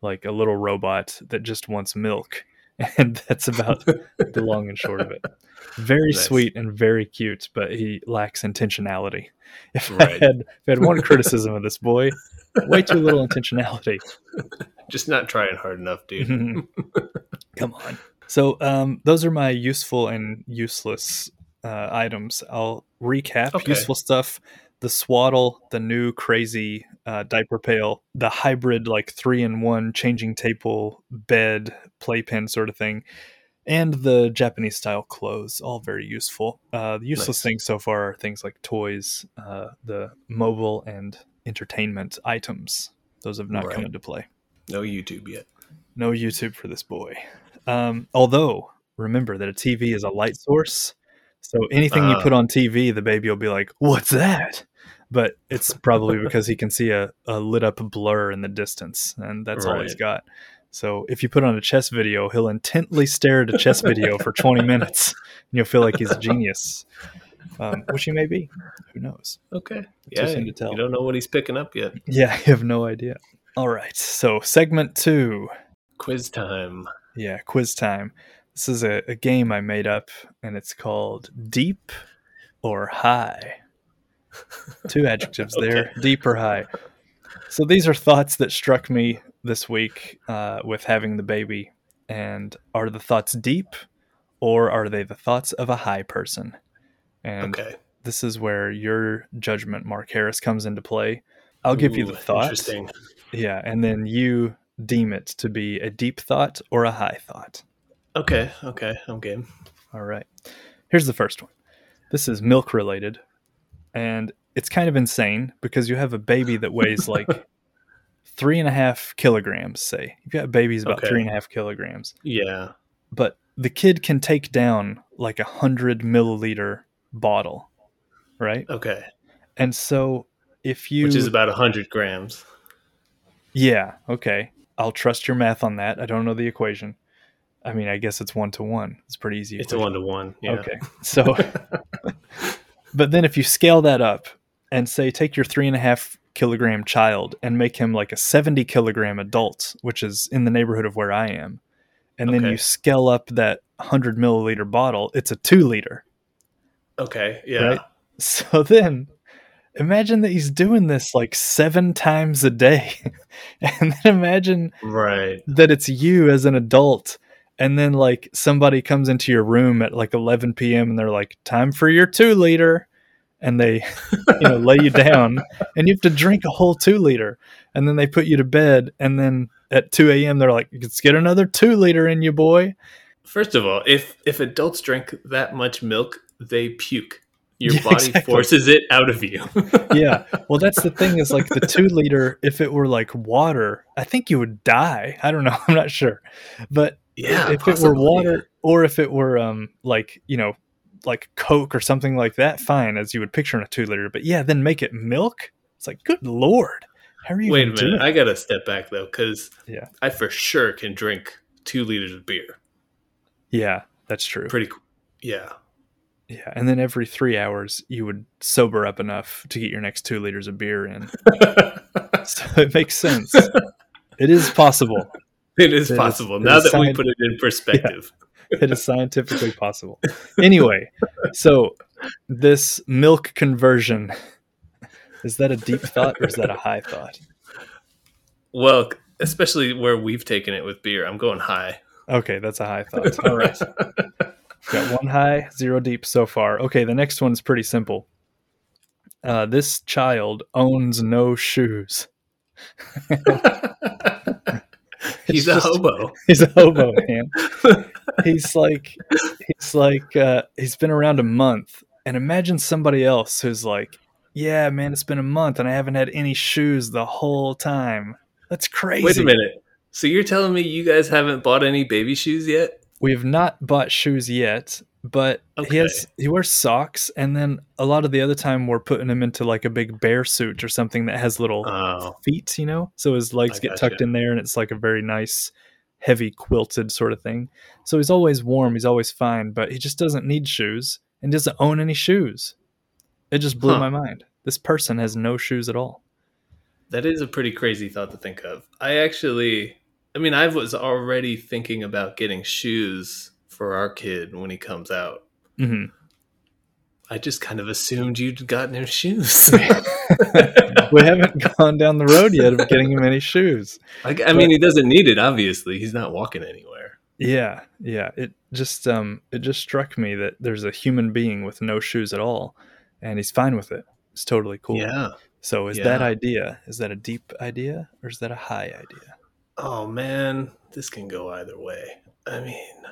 like a little robot that just wants milk, [laughs] and that's about the long and short of it. Very Nice. sweet and very cute, but he lacks intentionality. [laughs] If I had if I had one criticism of this boy, way too little [laughs] intentionality. just not trying hard enough, dude. Come on. So um, those are my useful and useless uh, items. I'll recap Okay. useful stuff: the swaddle, the new crazy uh, diaper pail, the hybrid like three in one changing table bed playpen sort of thing, and the Japanese style clothes, all very useful. Uh, the useless Nice. things so far are things like toys, uh, the mobile and entertainment items. Those have not come into play. No YouTube yet. No YouTube for this boy. Um, although, remember that a TV is a light source. So anything you Ah. put on TV, the baby will be like, What's that? But it's probably [laughs] because he can see a, a lit up blur in the distance, and that's all he's got. So if you put on a chess video, he'll intently stare at a chess video for 20 [laughs] minutes, and you'll feel like he's a genius, um, which he may be. Who knows? Okay. Too Yeah. soon to tell. You don't know what he's picking up yet. Yeah, [laughs] I have no idea. All right, so segment two. Quiz time. Yeah, quiz time. This is a, a game I made up, and it's called Deep or High. [laughs] Two adjectives there deep or high. So these are thoughts that struck me this week uh, with having the baby. And are the thoughts deep or are they the thoughts of a high person? And Okay. this is where your judgment, Mark Harris, comes into play. I'll give you the thought. Interesting. Yeah, and then you deem it to be a deep thought or a high thought. Okay. Okay. I'm game. All right. Here's the first one. This is milk related, and it's kind of insane because you have a baby that weighs [laughs] like three and a half kilograms, say. You've got babies about Okay. three and a half kilograms, Yeah. but the kid can take down like a hundred milliliter bottle, right? Okay. And so if you. Which is about a 100 grams. Yeah, okay. I'll trust your math on that. I don't know the equation. I mean, I guess it's one to one. It's pretty easy. It's a one to one. Yeah. Okay. So, [laughs] but then if you scale that up and say, take your three and a half kilogram child and make him like a 70 kilogram adult, which is in the neighborhood of where I am, and then you scale up that 100 milliliter bottle, it's a two liter. Okay. Yeah. Right. So then imagine that he's doing this like seven times a day. [laughs] and then imagine Right. that it's you as an adult and then like somebody comes into your room at like 11 p.m and they're like time for your two liter. And they you know lay you down and you have to drink a whole two liter. And then they put you to bed and then at 2 a.m they're like let's get another two liter in you boy. First of all, if if adults drink that much milk, they puke. Your [laughs] Yeah, body exactly. forces it out of you. [laughs] yeah. Well that's the thing is like the two liter if it were like water i think you would die. I don't know. [laughs] I'm not sure. But yeah. if it were water or if it were um like you know like coke or something like that fine as you would picture in a two liter but yeah then make it milk it's like good lord how are you Wait a doing minute. I gotta step back though, because Yeah. I for sure can drink two liters of beer. yeah that's true Pretty cool. Yeah. yeah and then every three hours you would sober up enough to get your next two liters of beer in [laughs] so it makes sense it is possible it is It is- possible. it now is that we put it in [laughs] perspective. [laughs] it is scientifically possible. Anyway, so this milk conversion is that a deep thought or is that a high thought? Well, especially where we've taken it with beer, I'm going high. Okay, that's a high thought. All right. [laughs] Got one high, zero deep so far. Okay, the next one's pretty simple. Uh, this child owns no shoes. He's It's a hobo. [laughs] He's a hobo, man. [laughs] he's like, he's like, uh, he's been around a month, and imagine somebody else who's like, "Yeah, man, it's been a month, and I haven't had any shoes the whole time." That's crazy. Wait a minute. So you're telling me you guys haven't bought any baby shoes yet? We have not bought shoes yet, but he has he wears socks, and then a lot of the other time we're putting him into like a big bear suit or something that has little Oh, feet, you know, so his legs I get gotcha. tucked in there, and it's like a very nice, heavy quilted sort of thing. So he's always warm, he's always fine, but he just doesn't need shoes and doesn't own any shoes. It just blew Huh. my mind. This person has no shoes at all. that is a pretty crazy thought to think of. I actually, I mean, I was already thinking about getting shoes for our kid when he comes out. hmm I just kind of assumed you'd gotten him shoes. [laughs] we haven't gone down the road yet of getting him any shoes. Like, I mean, he doesn't need it. Obviously, he's not walking anywhere. Yeah, yeah. It just um it just struck me that there's a human being with no shoes at all, and he's fine with it. It's totally cool. Yeah. So is Yeah. that idea? Is that a deep idea or is that a high idea? Oh man, this can go either way. I mean,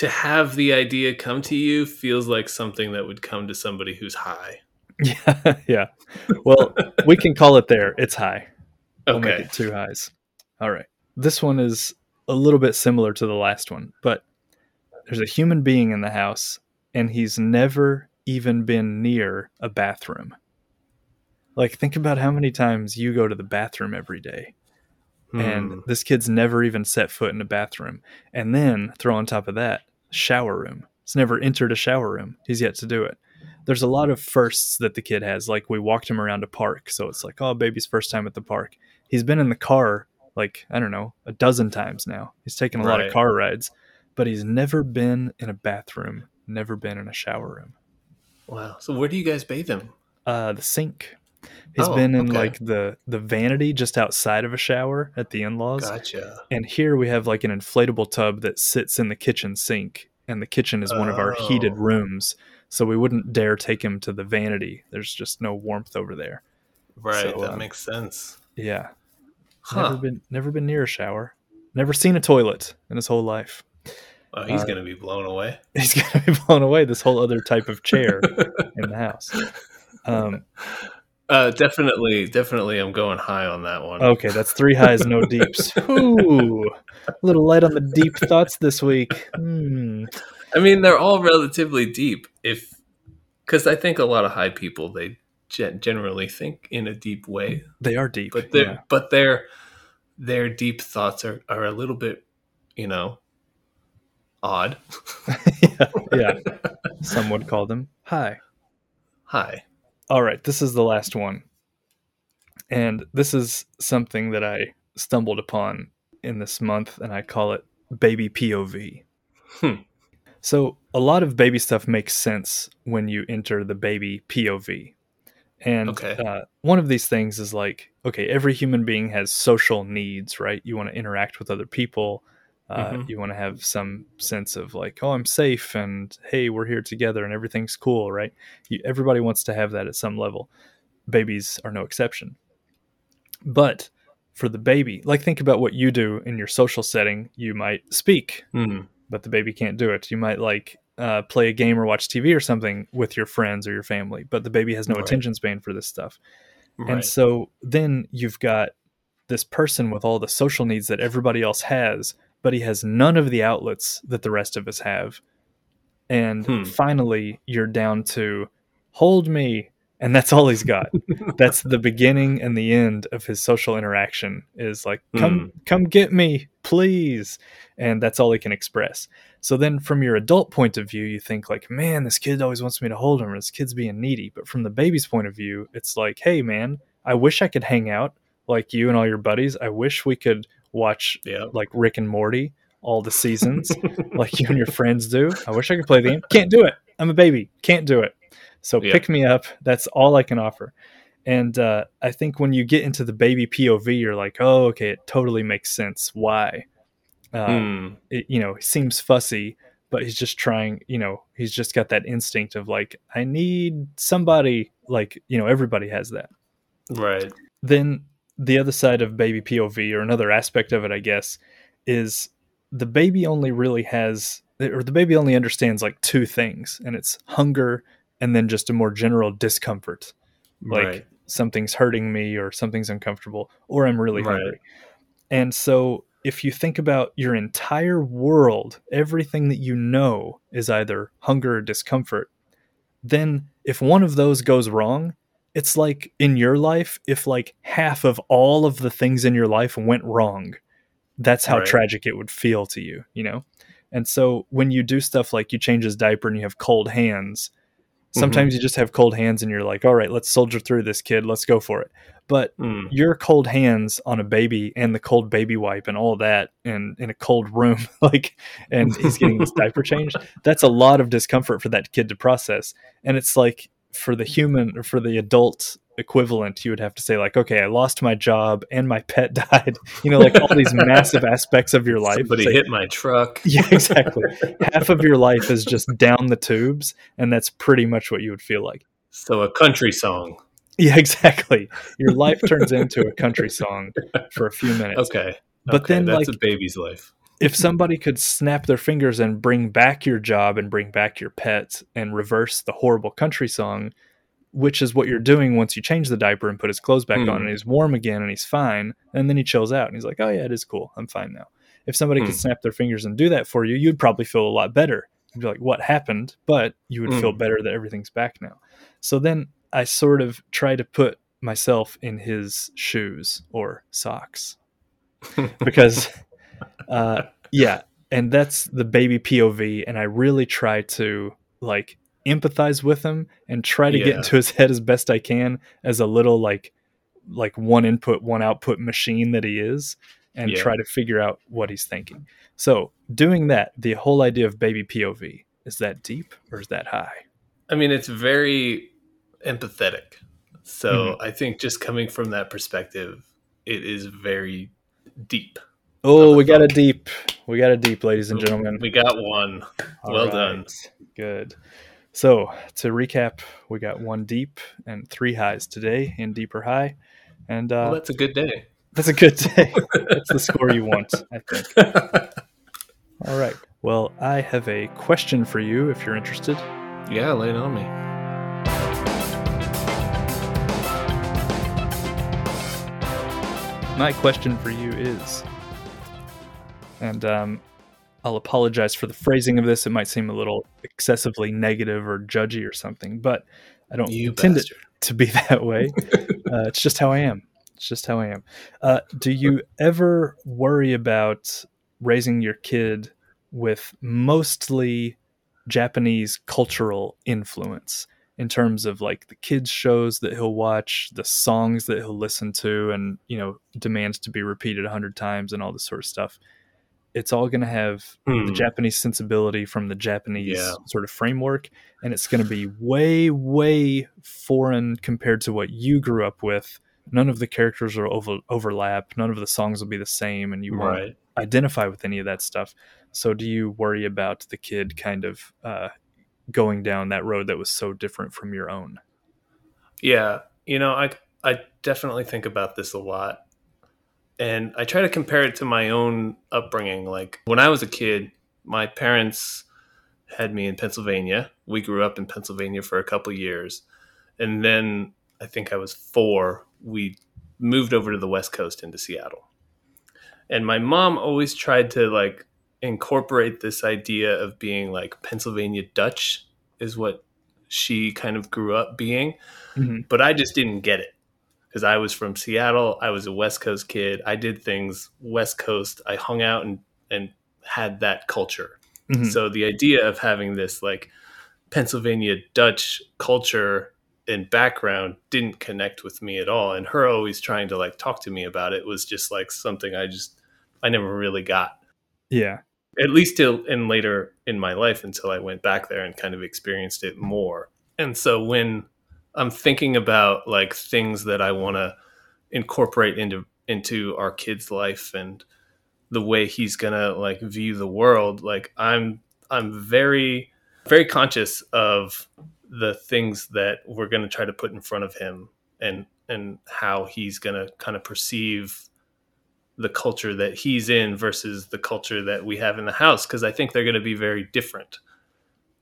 to have the idea come to you feels like something that would come to somebody who's high. [laughs] Yeah, yeah. Well, we can call it there. It's high. Make Okay. it two highs. All right. This one is a little bit similar to the last one, but there's a human being in the house, and he's never even been near a bathroom. Like, think about how many times you go to the bathroom every day, Hmm. and this kid's never even set foot in a bathroom. And then throw on top of that, shower room. He's never entered a shower room. He's yet to do it. There's a lot of firsts that the kid has. Like, we walked him around a park, so it's like, oh, baby's first time at the park. He's been in the car like I don't know a dozen times now. He's taken a lot of car rides, but he's never been in a bathroom, never been in a shower room. wow. So where do you guys bathe him? Uh, the sink. He's Oh, been in okay. like the the vanity just outside of a shower at the in-laws, Gotcha. and here we have like an inflatable tub that sits in the kitchen sink, and the kitchen is one of our heated Oh. rooms, so we wouldn't dare take him to the vanity. There's just no warmth over there. Right. So, that um, makes sense. Yeah, Huh. never been never been near a shower, never seen a toilet in his whole life. Oh, he's uh, gonna be blown away. [laughs] he's gonna be blown away. This whole other type of chair in the house. [laughs] Um, Uh, definitely, definitely, I'm going high on that one. okay, that's three highs, no [laughs] deeps. Ooh, a little light on the deep thoughts this week. Hmm. I mean, they're all relatively deep. If because I think a lot of high people they gen- generally think in a deep way, They are deep, but their yeah. but their their deep thoughts are are a little bit, you know, odd. [laughs] yeah, yeah. [laughs] Some would call them high. Hi. All right, this is the last one. And this is something that I stumbled upon in this month, and I call it baby POV. Hmm. So, a lot of baby stuff makes sense when you enter the baby POV. And Okay. uh, one of these things is like, okay, every human being has social needs, right? You want to interact with other people. Uh, Mhm. You want to have some sense of like, oh, I'm safe, and hey, we're here together, and everything's cool, right? You, everybody wants to have that at some level. Babies are no exception. But for the baby, like think about what you do in your social setting. You might speak, Hmm. but the baby can't do it. You might like uh, play a game or watch TV or something with your friends or your family, but the baby has no Right. attention span for this stuff. Right. And so then you've got this person with all the social needs that everybody else has, but he has none of the outlets that the rest of us have. And Hmm. finally, you're down to hold me. And that's all he's got. [laughs] that's the beginning and the end of his social interaction is like, come, come get me, please. And that's all he can express. So then from your adult point of view, you think like, man, this kid always wants me to hold him, or this kid's being needy. But from the baby's point of view, it's like, hey man, I wish I could hang out like you and all your buddies. I wish we could watch yeah. like Rick and Morty all the seasons [laughs] like you and your friends do. I wish I could play the game. Can't do it. I'm a baby. Can't do it. So Yeah. pick me up. That's all I can offer. And uh, I think when you get into the baby POV, you're like, oh, okay, it totally makes sense. Why? Uh, Hmm. it, you know, he seems fussy, but he's just trying, you know, he's just got that instinct of like, I need somebody, like, you know, everybody has that. Right. Then the other side of baby POV, or another aspect of it, I guess, is the baby only really has, or the baby only understands like two things, and it's hunger and then just a more general discomfort. Like, right. something's hurting me or something's uncomfortable or I'm really Right. hungry. And so if you think about your entire world, everything that you know is either hunger or discomfort, then if one of those goes wrong, it's like in your life, if like half of all of the things in your life went wrong, that's how Right. tragic it would feel to you, you know? And so when you do stuff like you change his diaper and you have cold hands, sometimes you just have cold hands and you're like, all right, let's soldier through this kid, let's go for it. But Hmm. your cold hands on a baby and the cold baby wipe and all that and in a cold room [laughs] like and he's getting his diaper changed that's a lot of discomfort for that kid to process and it's like for the human or for the adult equivalent you would have to say like okay i lost my job and my pet [laughs] died you know like all these massive aspects of your life Somebody like- hit my truck. [laughs] yeah exactly half of your life is just down the tubes and that's pretty much what you would feel like So a country song. yeah exactly your life turns into a country song for a few minutes Okay. But Okay, then, that's like- a baby's life. If [laughs] somebody could snap their fingers and bring back your job and bring back your pet and reverse the horrible country song, which is what you're doing once you change the diaper and put his clothes back Hmm. on and he's warm again and he's fine, and then he chills out and he's like, "Oh yeah, it is cool. I'm fine now." If somebody Hmm. could snap their fingers and do that for you, you'd probably feel a lot better. You'd be like, "What happened?" But you would feel Hmm. better that everything's back now. So then I sort of try to put myself in his shoes or socks [laughs] because uh yeah and that's the baby pov and i really try to like empathize with him and try to get into his head as best i can as a little like like one input one output machine that he is and Yeah. try to figure out what he's thinking so doing that the whole idea of baby pov is that deep or is that high I mean, it's very empathetic. So I think just coming from that perspective, it is very deep. Oh we got a deep we got a deep ladies and gentlemen We got one. All Well done. Good. So to recap, we got one deep and three highs today in deep or high, and uh, well, that's a good day. that's a good day. [laughs] that's the score you want, I think. [laughs] All right. Well, I have a question for you if you're interested. yeah, lay it on me. My question for you is, and um, I'll apologize for the phrasing of this. It might seem a little excessively negative or judgy or something, but I don't You intend it to be [laughs] that way. [laughs] uh, it's just how I am. It's just how I am. Uh, do you ever worry about raising your kid with mostly Japanese cultural influence in terms of like the kids shows that he'll watch, the songs that he'll listen to, and you know demands to be repeated a hundred times and all this sort of stuff? It's all going to have the Hmm. Japanese sensibility from the Japanese Yeah. sort of framework, and it's going to be way, way foreign compared to what you grew up with. None of the characters will over, overlap. None of the songs will be the same, and you won't Right. identify with any of that stuff. So, do you worry about the kid kind of uh, going down that road that was so different from your own? Yeah, you know, I I definitely think about this a lot, and I try to compare it to my own upbringing. Like when I was a kid, my parents had me in Pennsylvania. We grew up in Pennsylvania for a couple years, and then I think I was four. We moved over to the West Coast into Seattle, and my mom always tried to like incorporate this idea of being like Pennsylvania Dutch is what she kind of grew up being Mhm. but I just didn't get it because I was from Seattle. I was a West Coast kid. I did things West Coast. I hung out and and had that culture. Mhm. So the idea of having this like Pennsylvania Dutch culture and background didn't connect with me at all. And her always trying to like talk to me about it was just like something I just I never really got Yeah. at least till in later in my life until I went back there and kind of experienced it more. And so when I'm thinking about like things that I want to incorporate into into our kid's life and the way he's to like view the world, like I'm I'm very very conscious of the things that we're to try to put in front of him and and how he's to kind of perceive the culture that he's in versus the culture that we have in the house because I think they're going to be very different.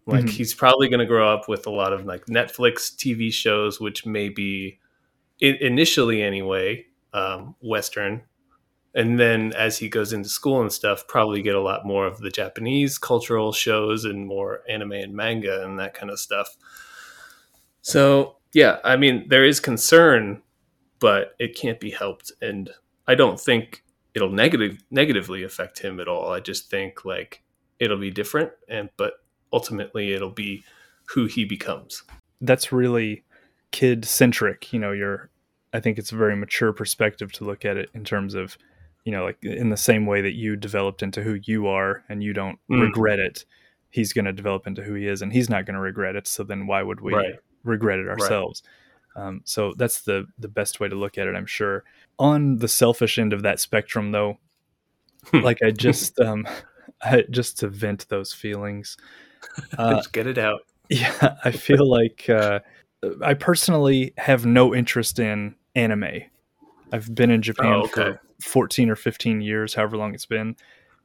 Like Mhm. he's probably going to grow up with a lot of like Netflix TV shows, which may be i- initially anyway um, Western, and then as he goes into school and stuff, probably get a lot more of the Japanese cultural shows and more anime and manga and that kind of stuff. So yeah, I mean there is concern, but it can't be helped, and I don't think it'll negative negatively affect him at all. I just think like it'll be different, and but ultimately it'll be who he becomes. That's really kid centric. You know, you're, I think it's a very mature perspective to look at it in terms of, you know, like in the same way that you developed into who you are and you don't Mm. regret it, he's going to develop into who he is and he's not going to regret it. So then why would we Right. regret it ourselves? Um, so that's the the best way to look at it, I'm sure. On the selfish end of that spectrum, though, [laughs] like I just um, [laughs] I, just to vent those feelings. [laughs] Uh, Just get it out. yeah, I feel like uh, I personally have no interest in anime. I've been in Japan Oh, okay. for 14 or 15 years, however long it's been,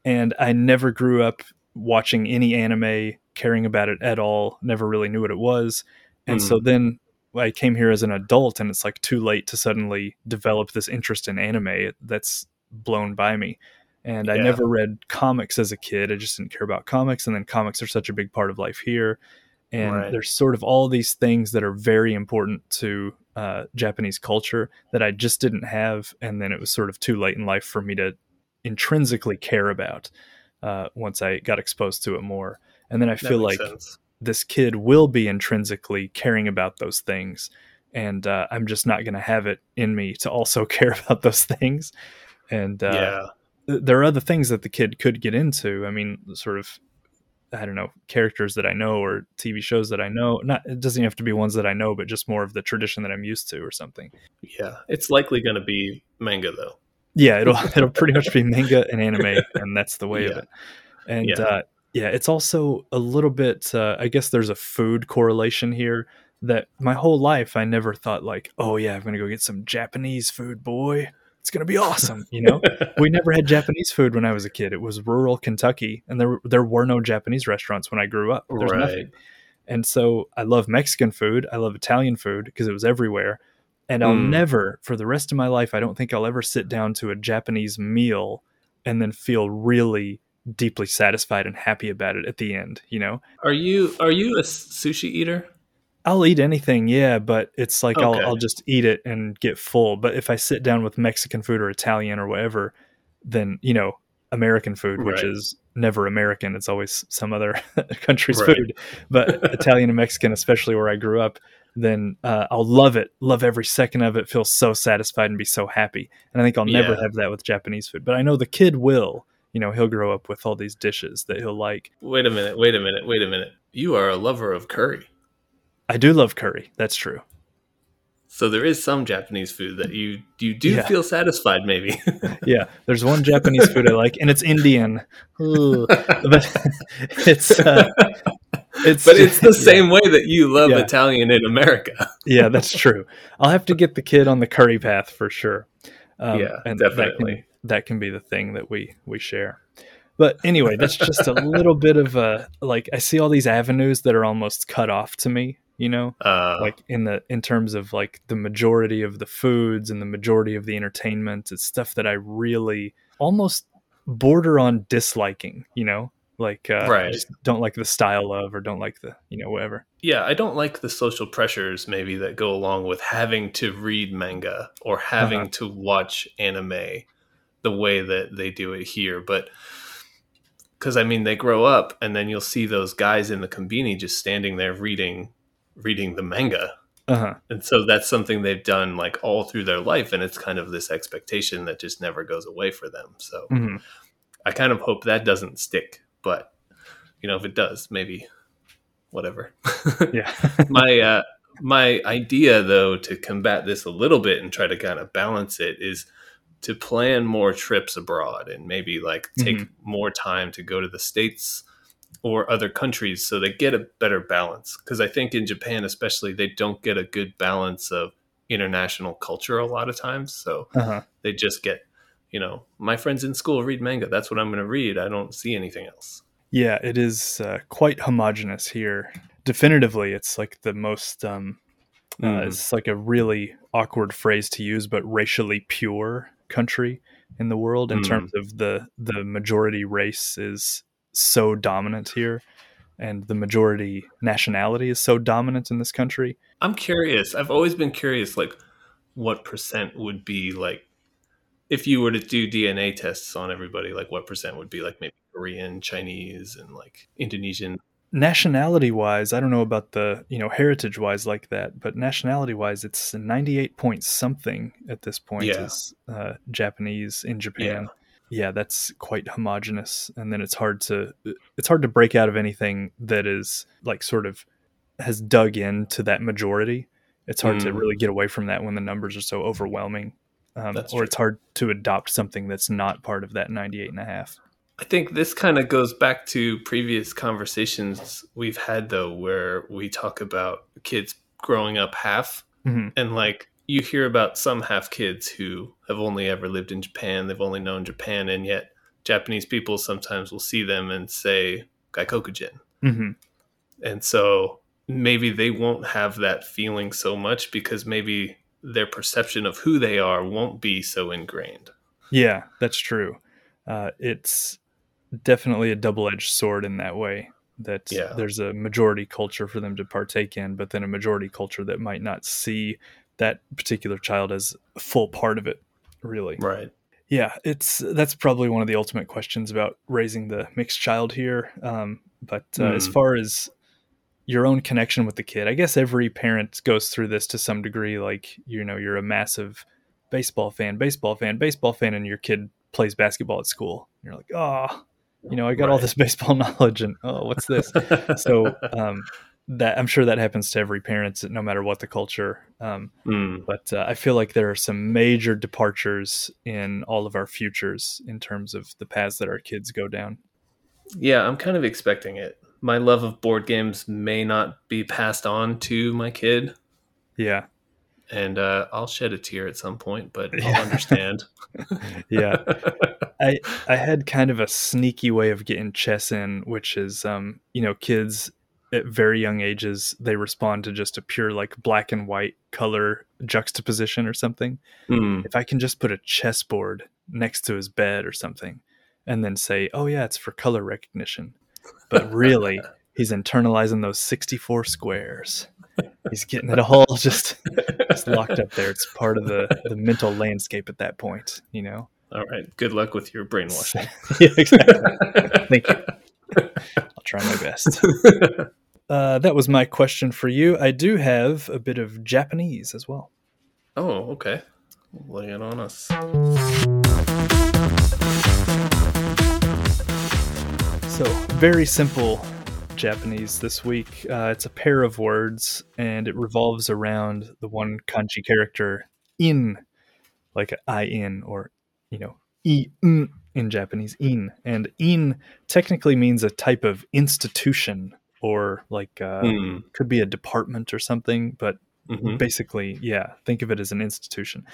and I never grew up watching any anime, caring about it at all. Never really knew what it was, and Mm. so then I came here as an adult, and it's like too late to suddenly develop this interest in anime that's blown by me. And I never read comics as a kid. I just didn't care about comics, and then comics are such a big part of life here. And Right. there's sort of all these things that are very important to uh, Japanese culture that I just didn't have, and then it was sort of too late in life for me to intrinsically care about uh, once I got exposed to it more. And then I feel like sense. this kid will be intrinsically caring about those things, and uh, I'm just not going to have it in me to also [laughs] care about those things. And uh, yeah. Th- there are other things that the kid could get into. I mean, sort of, I don't know, characters that I know or TV shows that I know. Not it doesn't have to be ones that I know, but just more of the tradition that I'm used to or something. Yeah. It's likely going to be manga though. Yeah, it'll [laughs] it'll pretty much be manga and anime, and that's the way of it. And Yeah. uh, yeah, it's also a little bit. Uh, I guess there's a food correlation here. That my whole life I never thought like, oh yeah, I'm gonna go get some Japanese food, boy. It's gonna be awesome, [laughs] you know. we never had Japanese food when I was a kid. It was rural Kentucky, and there there were no Japanese restaurants when I grew up. There's right. nothing. And so I love Mexican food. I love Italian food because it was everywhere. And I'll Mm. never, for the rest of my life, I don't think I'll ever sit down to a Japanese meal and then feel really deeply satisfied and happy about it at the end. You know, Are you are you a sushi eater? I'll eat anything, yeah, but it's like Okay. I'll, I'll just eat it and get full. But if I sit down with Mexican food or Italian or whatever, then, you know, American food, which is never American, it's always some other [laughs] country's Right. food. But Italian and Mexican, especially where I grew up, then uh, I'll love it, love every second of it, feel so satisfied and be so happy. And I think I'll never Yeah. have that with Japanese food. But I know the kid will. You know, he'll grow up with all these dishes that he'll like. Wait a minute. Wait a minute. Wait a minute. You are a lover of curry. I do love curry. That's true. So there is some Japanese food that you you do Yeah. feel satisfied maybe. [laughs] Yeah, there's one Japanese food I like, and it's Indian. [laughs] But [laughs] it's uh, it's but it's the yeah, same way that you love Yeah. Italian in America. Yeah, that's true. I'll have to get the kid on the curry path for sure. Um, Yeah, and That definitely. can, that can be the thing that we we share. But anyway, that's just a little bit of a like I see all these avenues that are almost cut off to me. You know, Uh, like in the in terms of like the majority of the foods and the majority of the entertainment it's stuff that i really almost border on disliking you know like uh, Right. just don't like the style of or don't like the you know whatever yeah, I don't like the social pressures maybe that go along with having to read manga or having Uh-huh. to watch anime the way that they do it here. But because I mean, they grow up and then you'll see those guys in the combini just standing there reading reading the manga. uh-huh And so that's something they've done like all through their life. And it's kind of this expectation that just never goes away for them. So hmm I kind of hope that doesn't stick. But, you know, if it does, maybe whatever. [laughs] yeah [laughs] my uh, my idea though to combat this a little bit and try to kind of balance it is to plan more trips abroad and maybe like take more time to go to the states or other countries so they get a better balance. Because i think in japan especially they don't get a good balance of international culture a lot of times. So uh-huh. they just get you know my friends in school read manga. That's what i'm going to read. I don't see anything else. Yeah it is uh, quite homogenous here. Definitively it's like the most um uh, Mm. it's like a really awkward phrase to use but racially pure country in the world in Mm. terms of the the majority race is so dominant here and the majority nationality is so dominant in this country I'm curious. I've always been curious, like, what percent would be like if you were to do DNA tests on everybody, like, what percent would be like maybe Korean, Chinese, and like Indonesian? nationality wise i don't know about the you know heritage wise like that but nationality wise it's 98 point something at this point Yeah. is uh, japanese in japan yeah. That's quite homogenous and then it's hard to it's hard to break out of anything that is like sort of has dug into that majority it's hard to Mm. really get away from that when the numbers are so overwhelming um, or true. it's hard to adopt something that's not part of that 98 and a half I think this kind of goes back to previous conversations we've had, though, where we talk about kids growing up half Mhm. and like you hear about some half kids who have only ever lived in Japan, they've only known Japan, and yet Japanese people sometimes will see them and say Gaikokujin. hmm And so maybe they won't have that feeling so much because maybe their perception of who they are won't be so ingrained. Yeah, that's true. Uh, it's definitely a double edged sword in that way. That Yeah. there's a majority culture for them to partake in, but then a majority culture that might not see that particular child as a full part of it, really. Right. Yeah, it's that's probably one of the ultimate questions about raising the mixed child here. Um, but uh, as Mm. far as your own connection with the kid, I guess every parent goes through this to some degree. Like you know, you're a massive baseball fan, baseball fan, baseball fan, and your kid plays basketball at school. You're like, oh, you know, I got all this [laughs] baseball knowledge, and oh, what's this? so [laughs] um, that I'm sure that happens to every parent, no matter what the culture. Um, Mm. but uh, I feel like there are some major departures in all of our futures in terms of the paths that our kids go down. Yeah, I'm kind of expecting it. My love of board games may not be passed on to my kid, Yeah, and uh, I'll shed a tear at some point, but [laughs] I'll understand. [laughs] yeah. [laughs] I I had kind of a sneaky way of getting chess in, which is um, you know, kids at very young ages they respond to just a pure like black and white color juxtaposition or something. Mm. If I can just put a chessboard next to his bed or something, and then say, "Oh yeah, it's for color recognition," but really [laughs] he's internalizing those sixty-four squares. He's getting it all [laughs] just, just locked up there. It's part of the the mental landscape at that point, you know. All right. Good luck with your brainwashing. [laughs] yeah, exactly. Thank you. I'll try my best. Uh, that was my question for you. I do have a bit of Japanese as well. oh, okay. Lay it on us. So, very simple Japanese this week. Uh, it's a pair of words, and it revolves around the one kanji character in, like I in or you know i n in Japanese in, and in technically means a type of institution or like uh, Mm. could be a department or something, but Mhm. basically, yeah, think of it as an institution.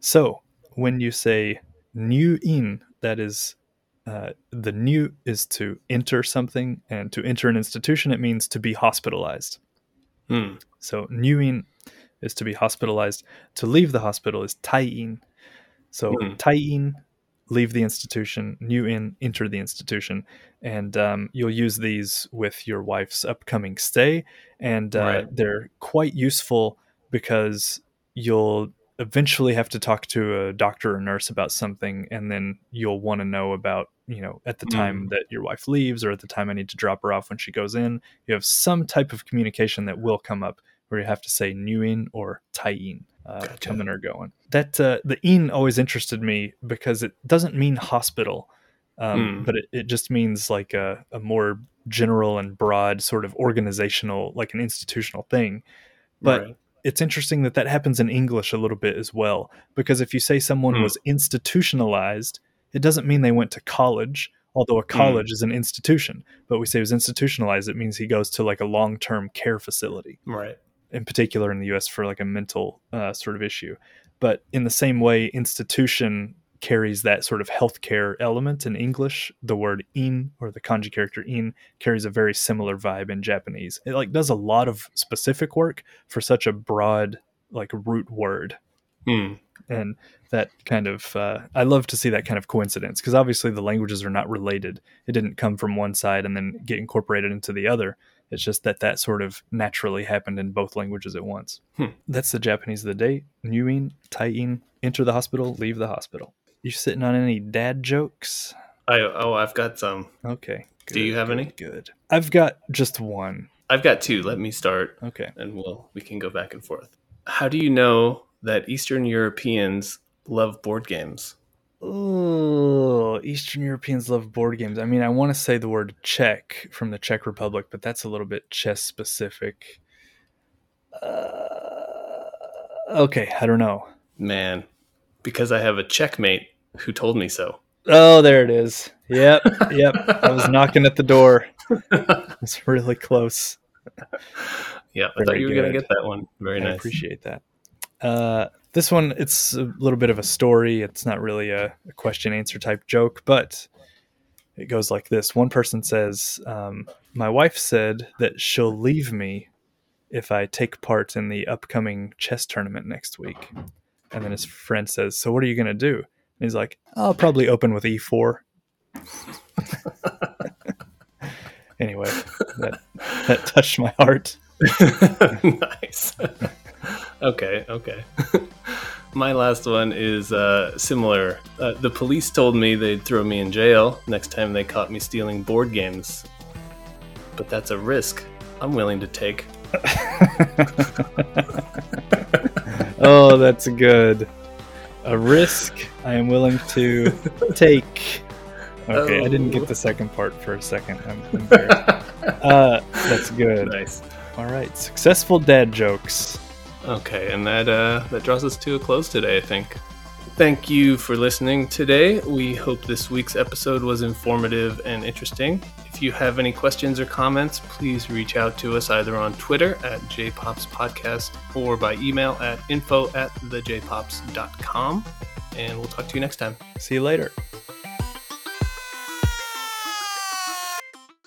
So when you say new in, that is uh, the new is to enter something, and to enter an institution, it means to be hospitalized. Mm. So new in is to be hospitalized. To leave the hospital is tai in. So Hmm. tai in, leave the institution. New in, enter the institution. And um, you'll use these with your wife's upcoming stay, and uh, Right. they're quite useful because you'll eventually have to talk to a doctor or nurse about something, and then you'll want to know about you know at the time Mm. that your wife leaves or at the time I need to drop her off when she goes in. You have some type of communication that will come up where you have to say new in or tai in, uh, Gotcha. coming or going. That uh, the in always interested me because it doesn't mean hospital, um, Mm. but it, it just means like a, a more general and broad sort of organizational, like an institutional thing. But Right. it's interesting that that happens in English a little bit as well. Because if you say someone Hmm. was institutionalized, it doesn't mean they went to college, although a Hmm. college is an institution. But we say he was institutionalized, it means he goes to like a long term care facility, right. In particular in the US for like a mental uh, sort of issue. But in the same way, institution carries that sort of healthcare element in English. The word in or the kanji character in carries a very similar vibe in Japanese. It like does a lot of specific work for such a broad like root word Mm. and that kind of uh, i love to see that kind of coincidence because obviously the languages are not related it didn't come from one side and then get incorporated into the other it's just that that sort of naturally happened in both languages at once Hmm. that's the japanese of the day nuin taiin enter the hospital leave the hospital you sitting on any dad jokes I oh, I've got some. okay Do you have good, any? good i've got just one I've got two. Let me start, okay and we'll we can go back and forth. How do you know that Eastern Europeans love board games? Oh, Eastern Europeans love board games. I mean, I want to say the word Czech from the Czech Republic, but that's a little bit chess specific. Uh, okay, I don't know. Man, because I have a checkmate who told me so. Oh, there it is. Yep, [laughs] yep. I was knocking at the door. [laughs] It's really close. Yeah, I Very thought you were gonna get that one. Very I nice. appreciate that. Uh, this one, it's a little bit of a story. It's not really a, a question answer type joke, but it goes like this One person says, um, My wife said that she'll leave me if I take part in the upcoming chess tournament next week. And then his friend says, So what are you going to do? And he's like, I'll probably open with E e4. [laughs] anyway, that, that touched my heart. [laughs] nice. [laughs] [laughs] okay, okay. [laughs] My last one is uh, similar. Uh, the police told me they'd throw me in jail next time they caught me stealing board games. But that's a risk I'm willing to take. [laughs] oh, that's good. A risk I am willing to take. Okay, I didn't Oh. get the second part for a second. I'm embarrassed. uh, that's good. Nice. All right, successful dad jokes. Okay, and that uh, that draws us to a close today, I think. Thank you for listening today. We hope this week's episode was informative and interesting. If you have any questions or comments, please reach out to us either on Twitter at jpopspodcast or by email at info at thejpops.com. And we'll talk to you next time. See you later.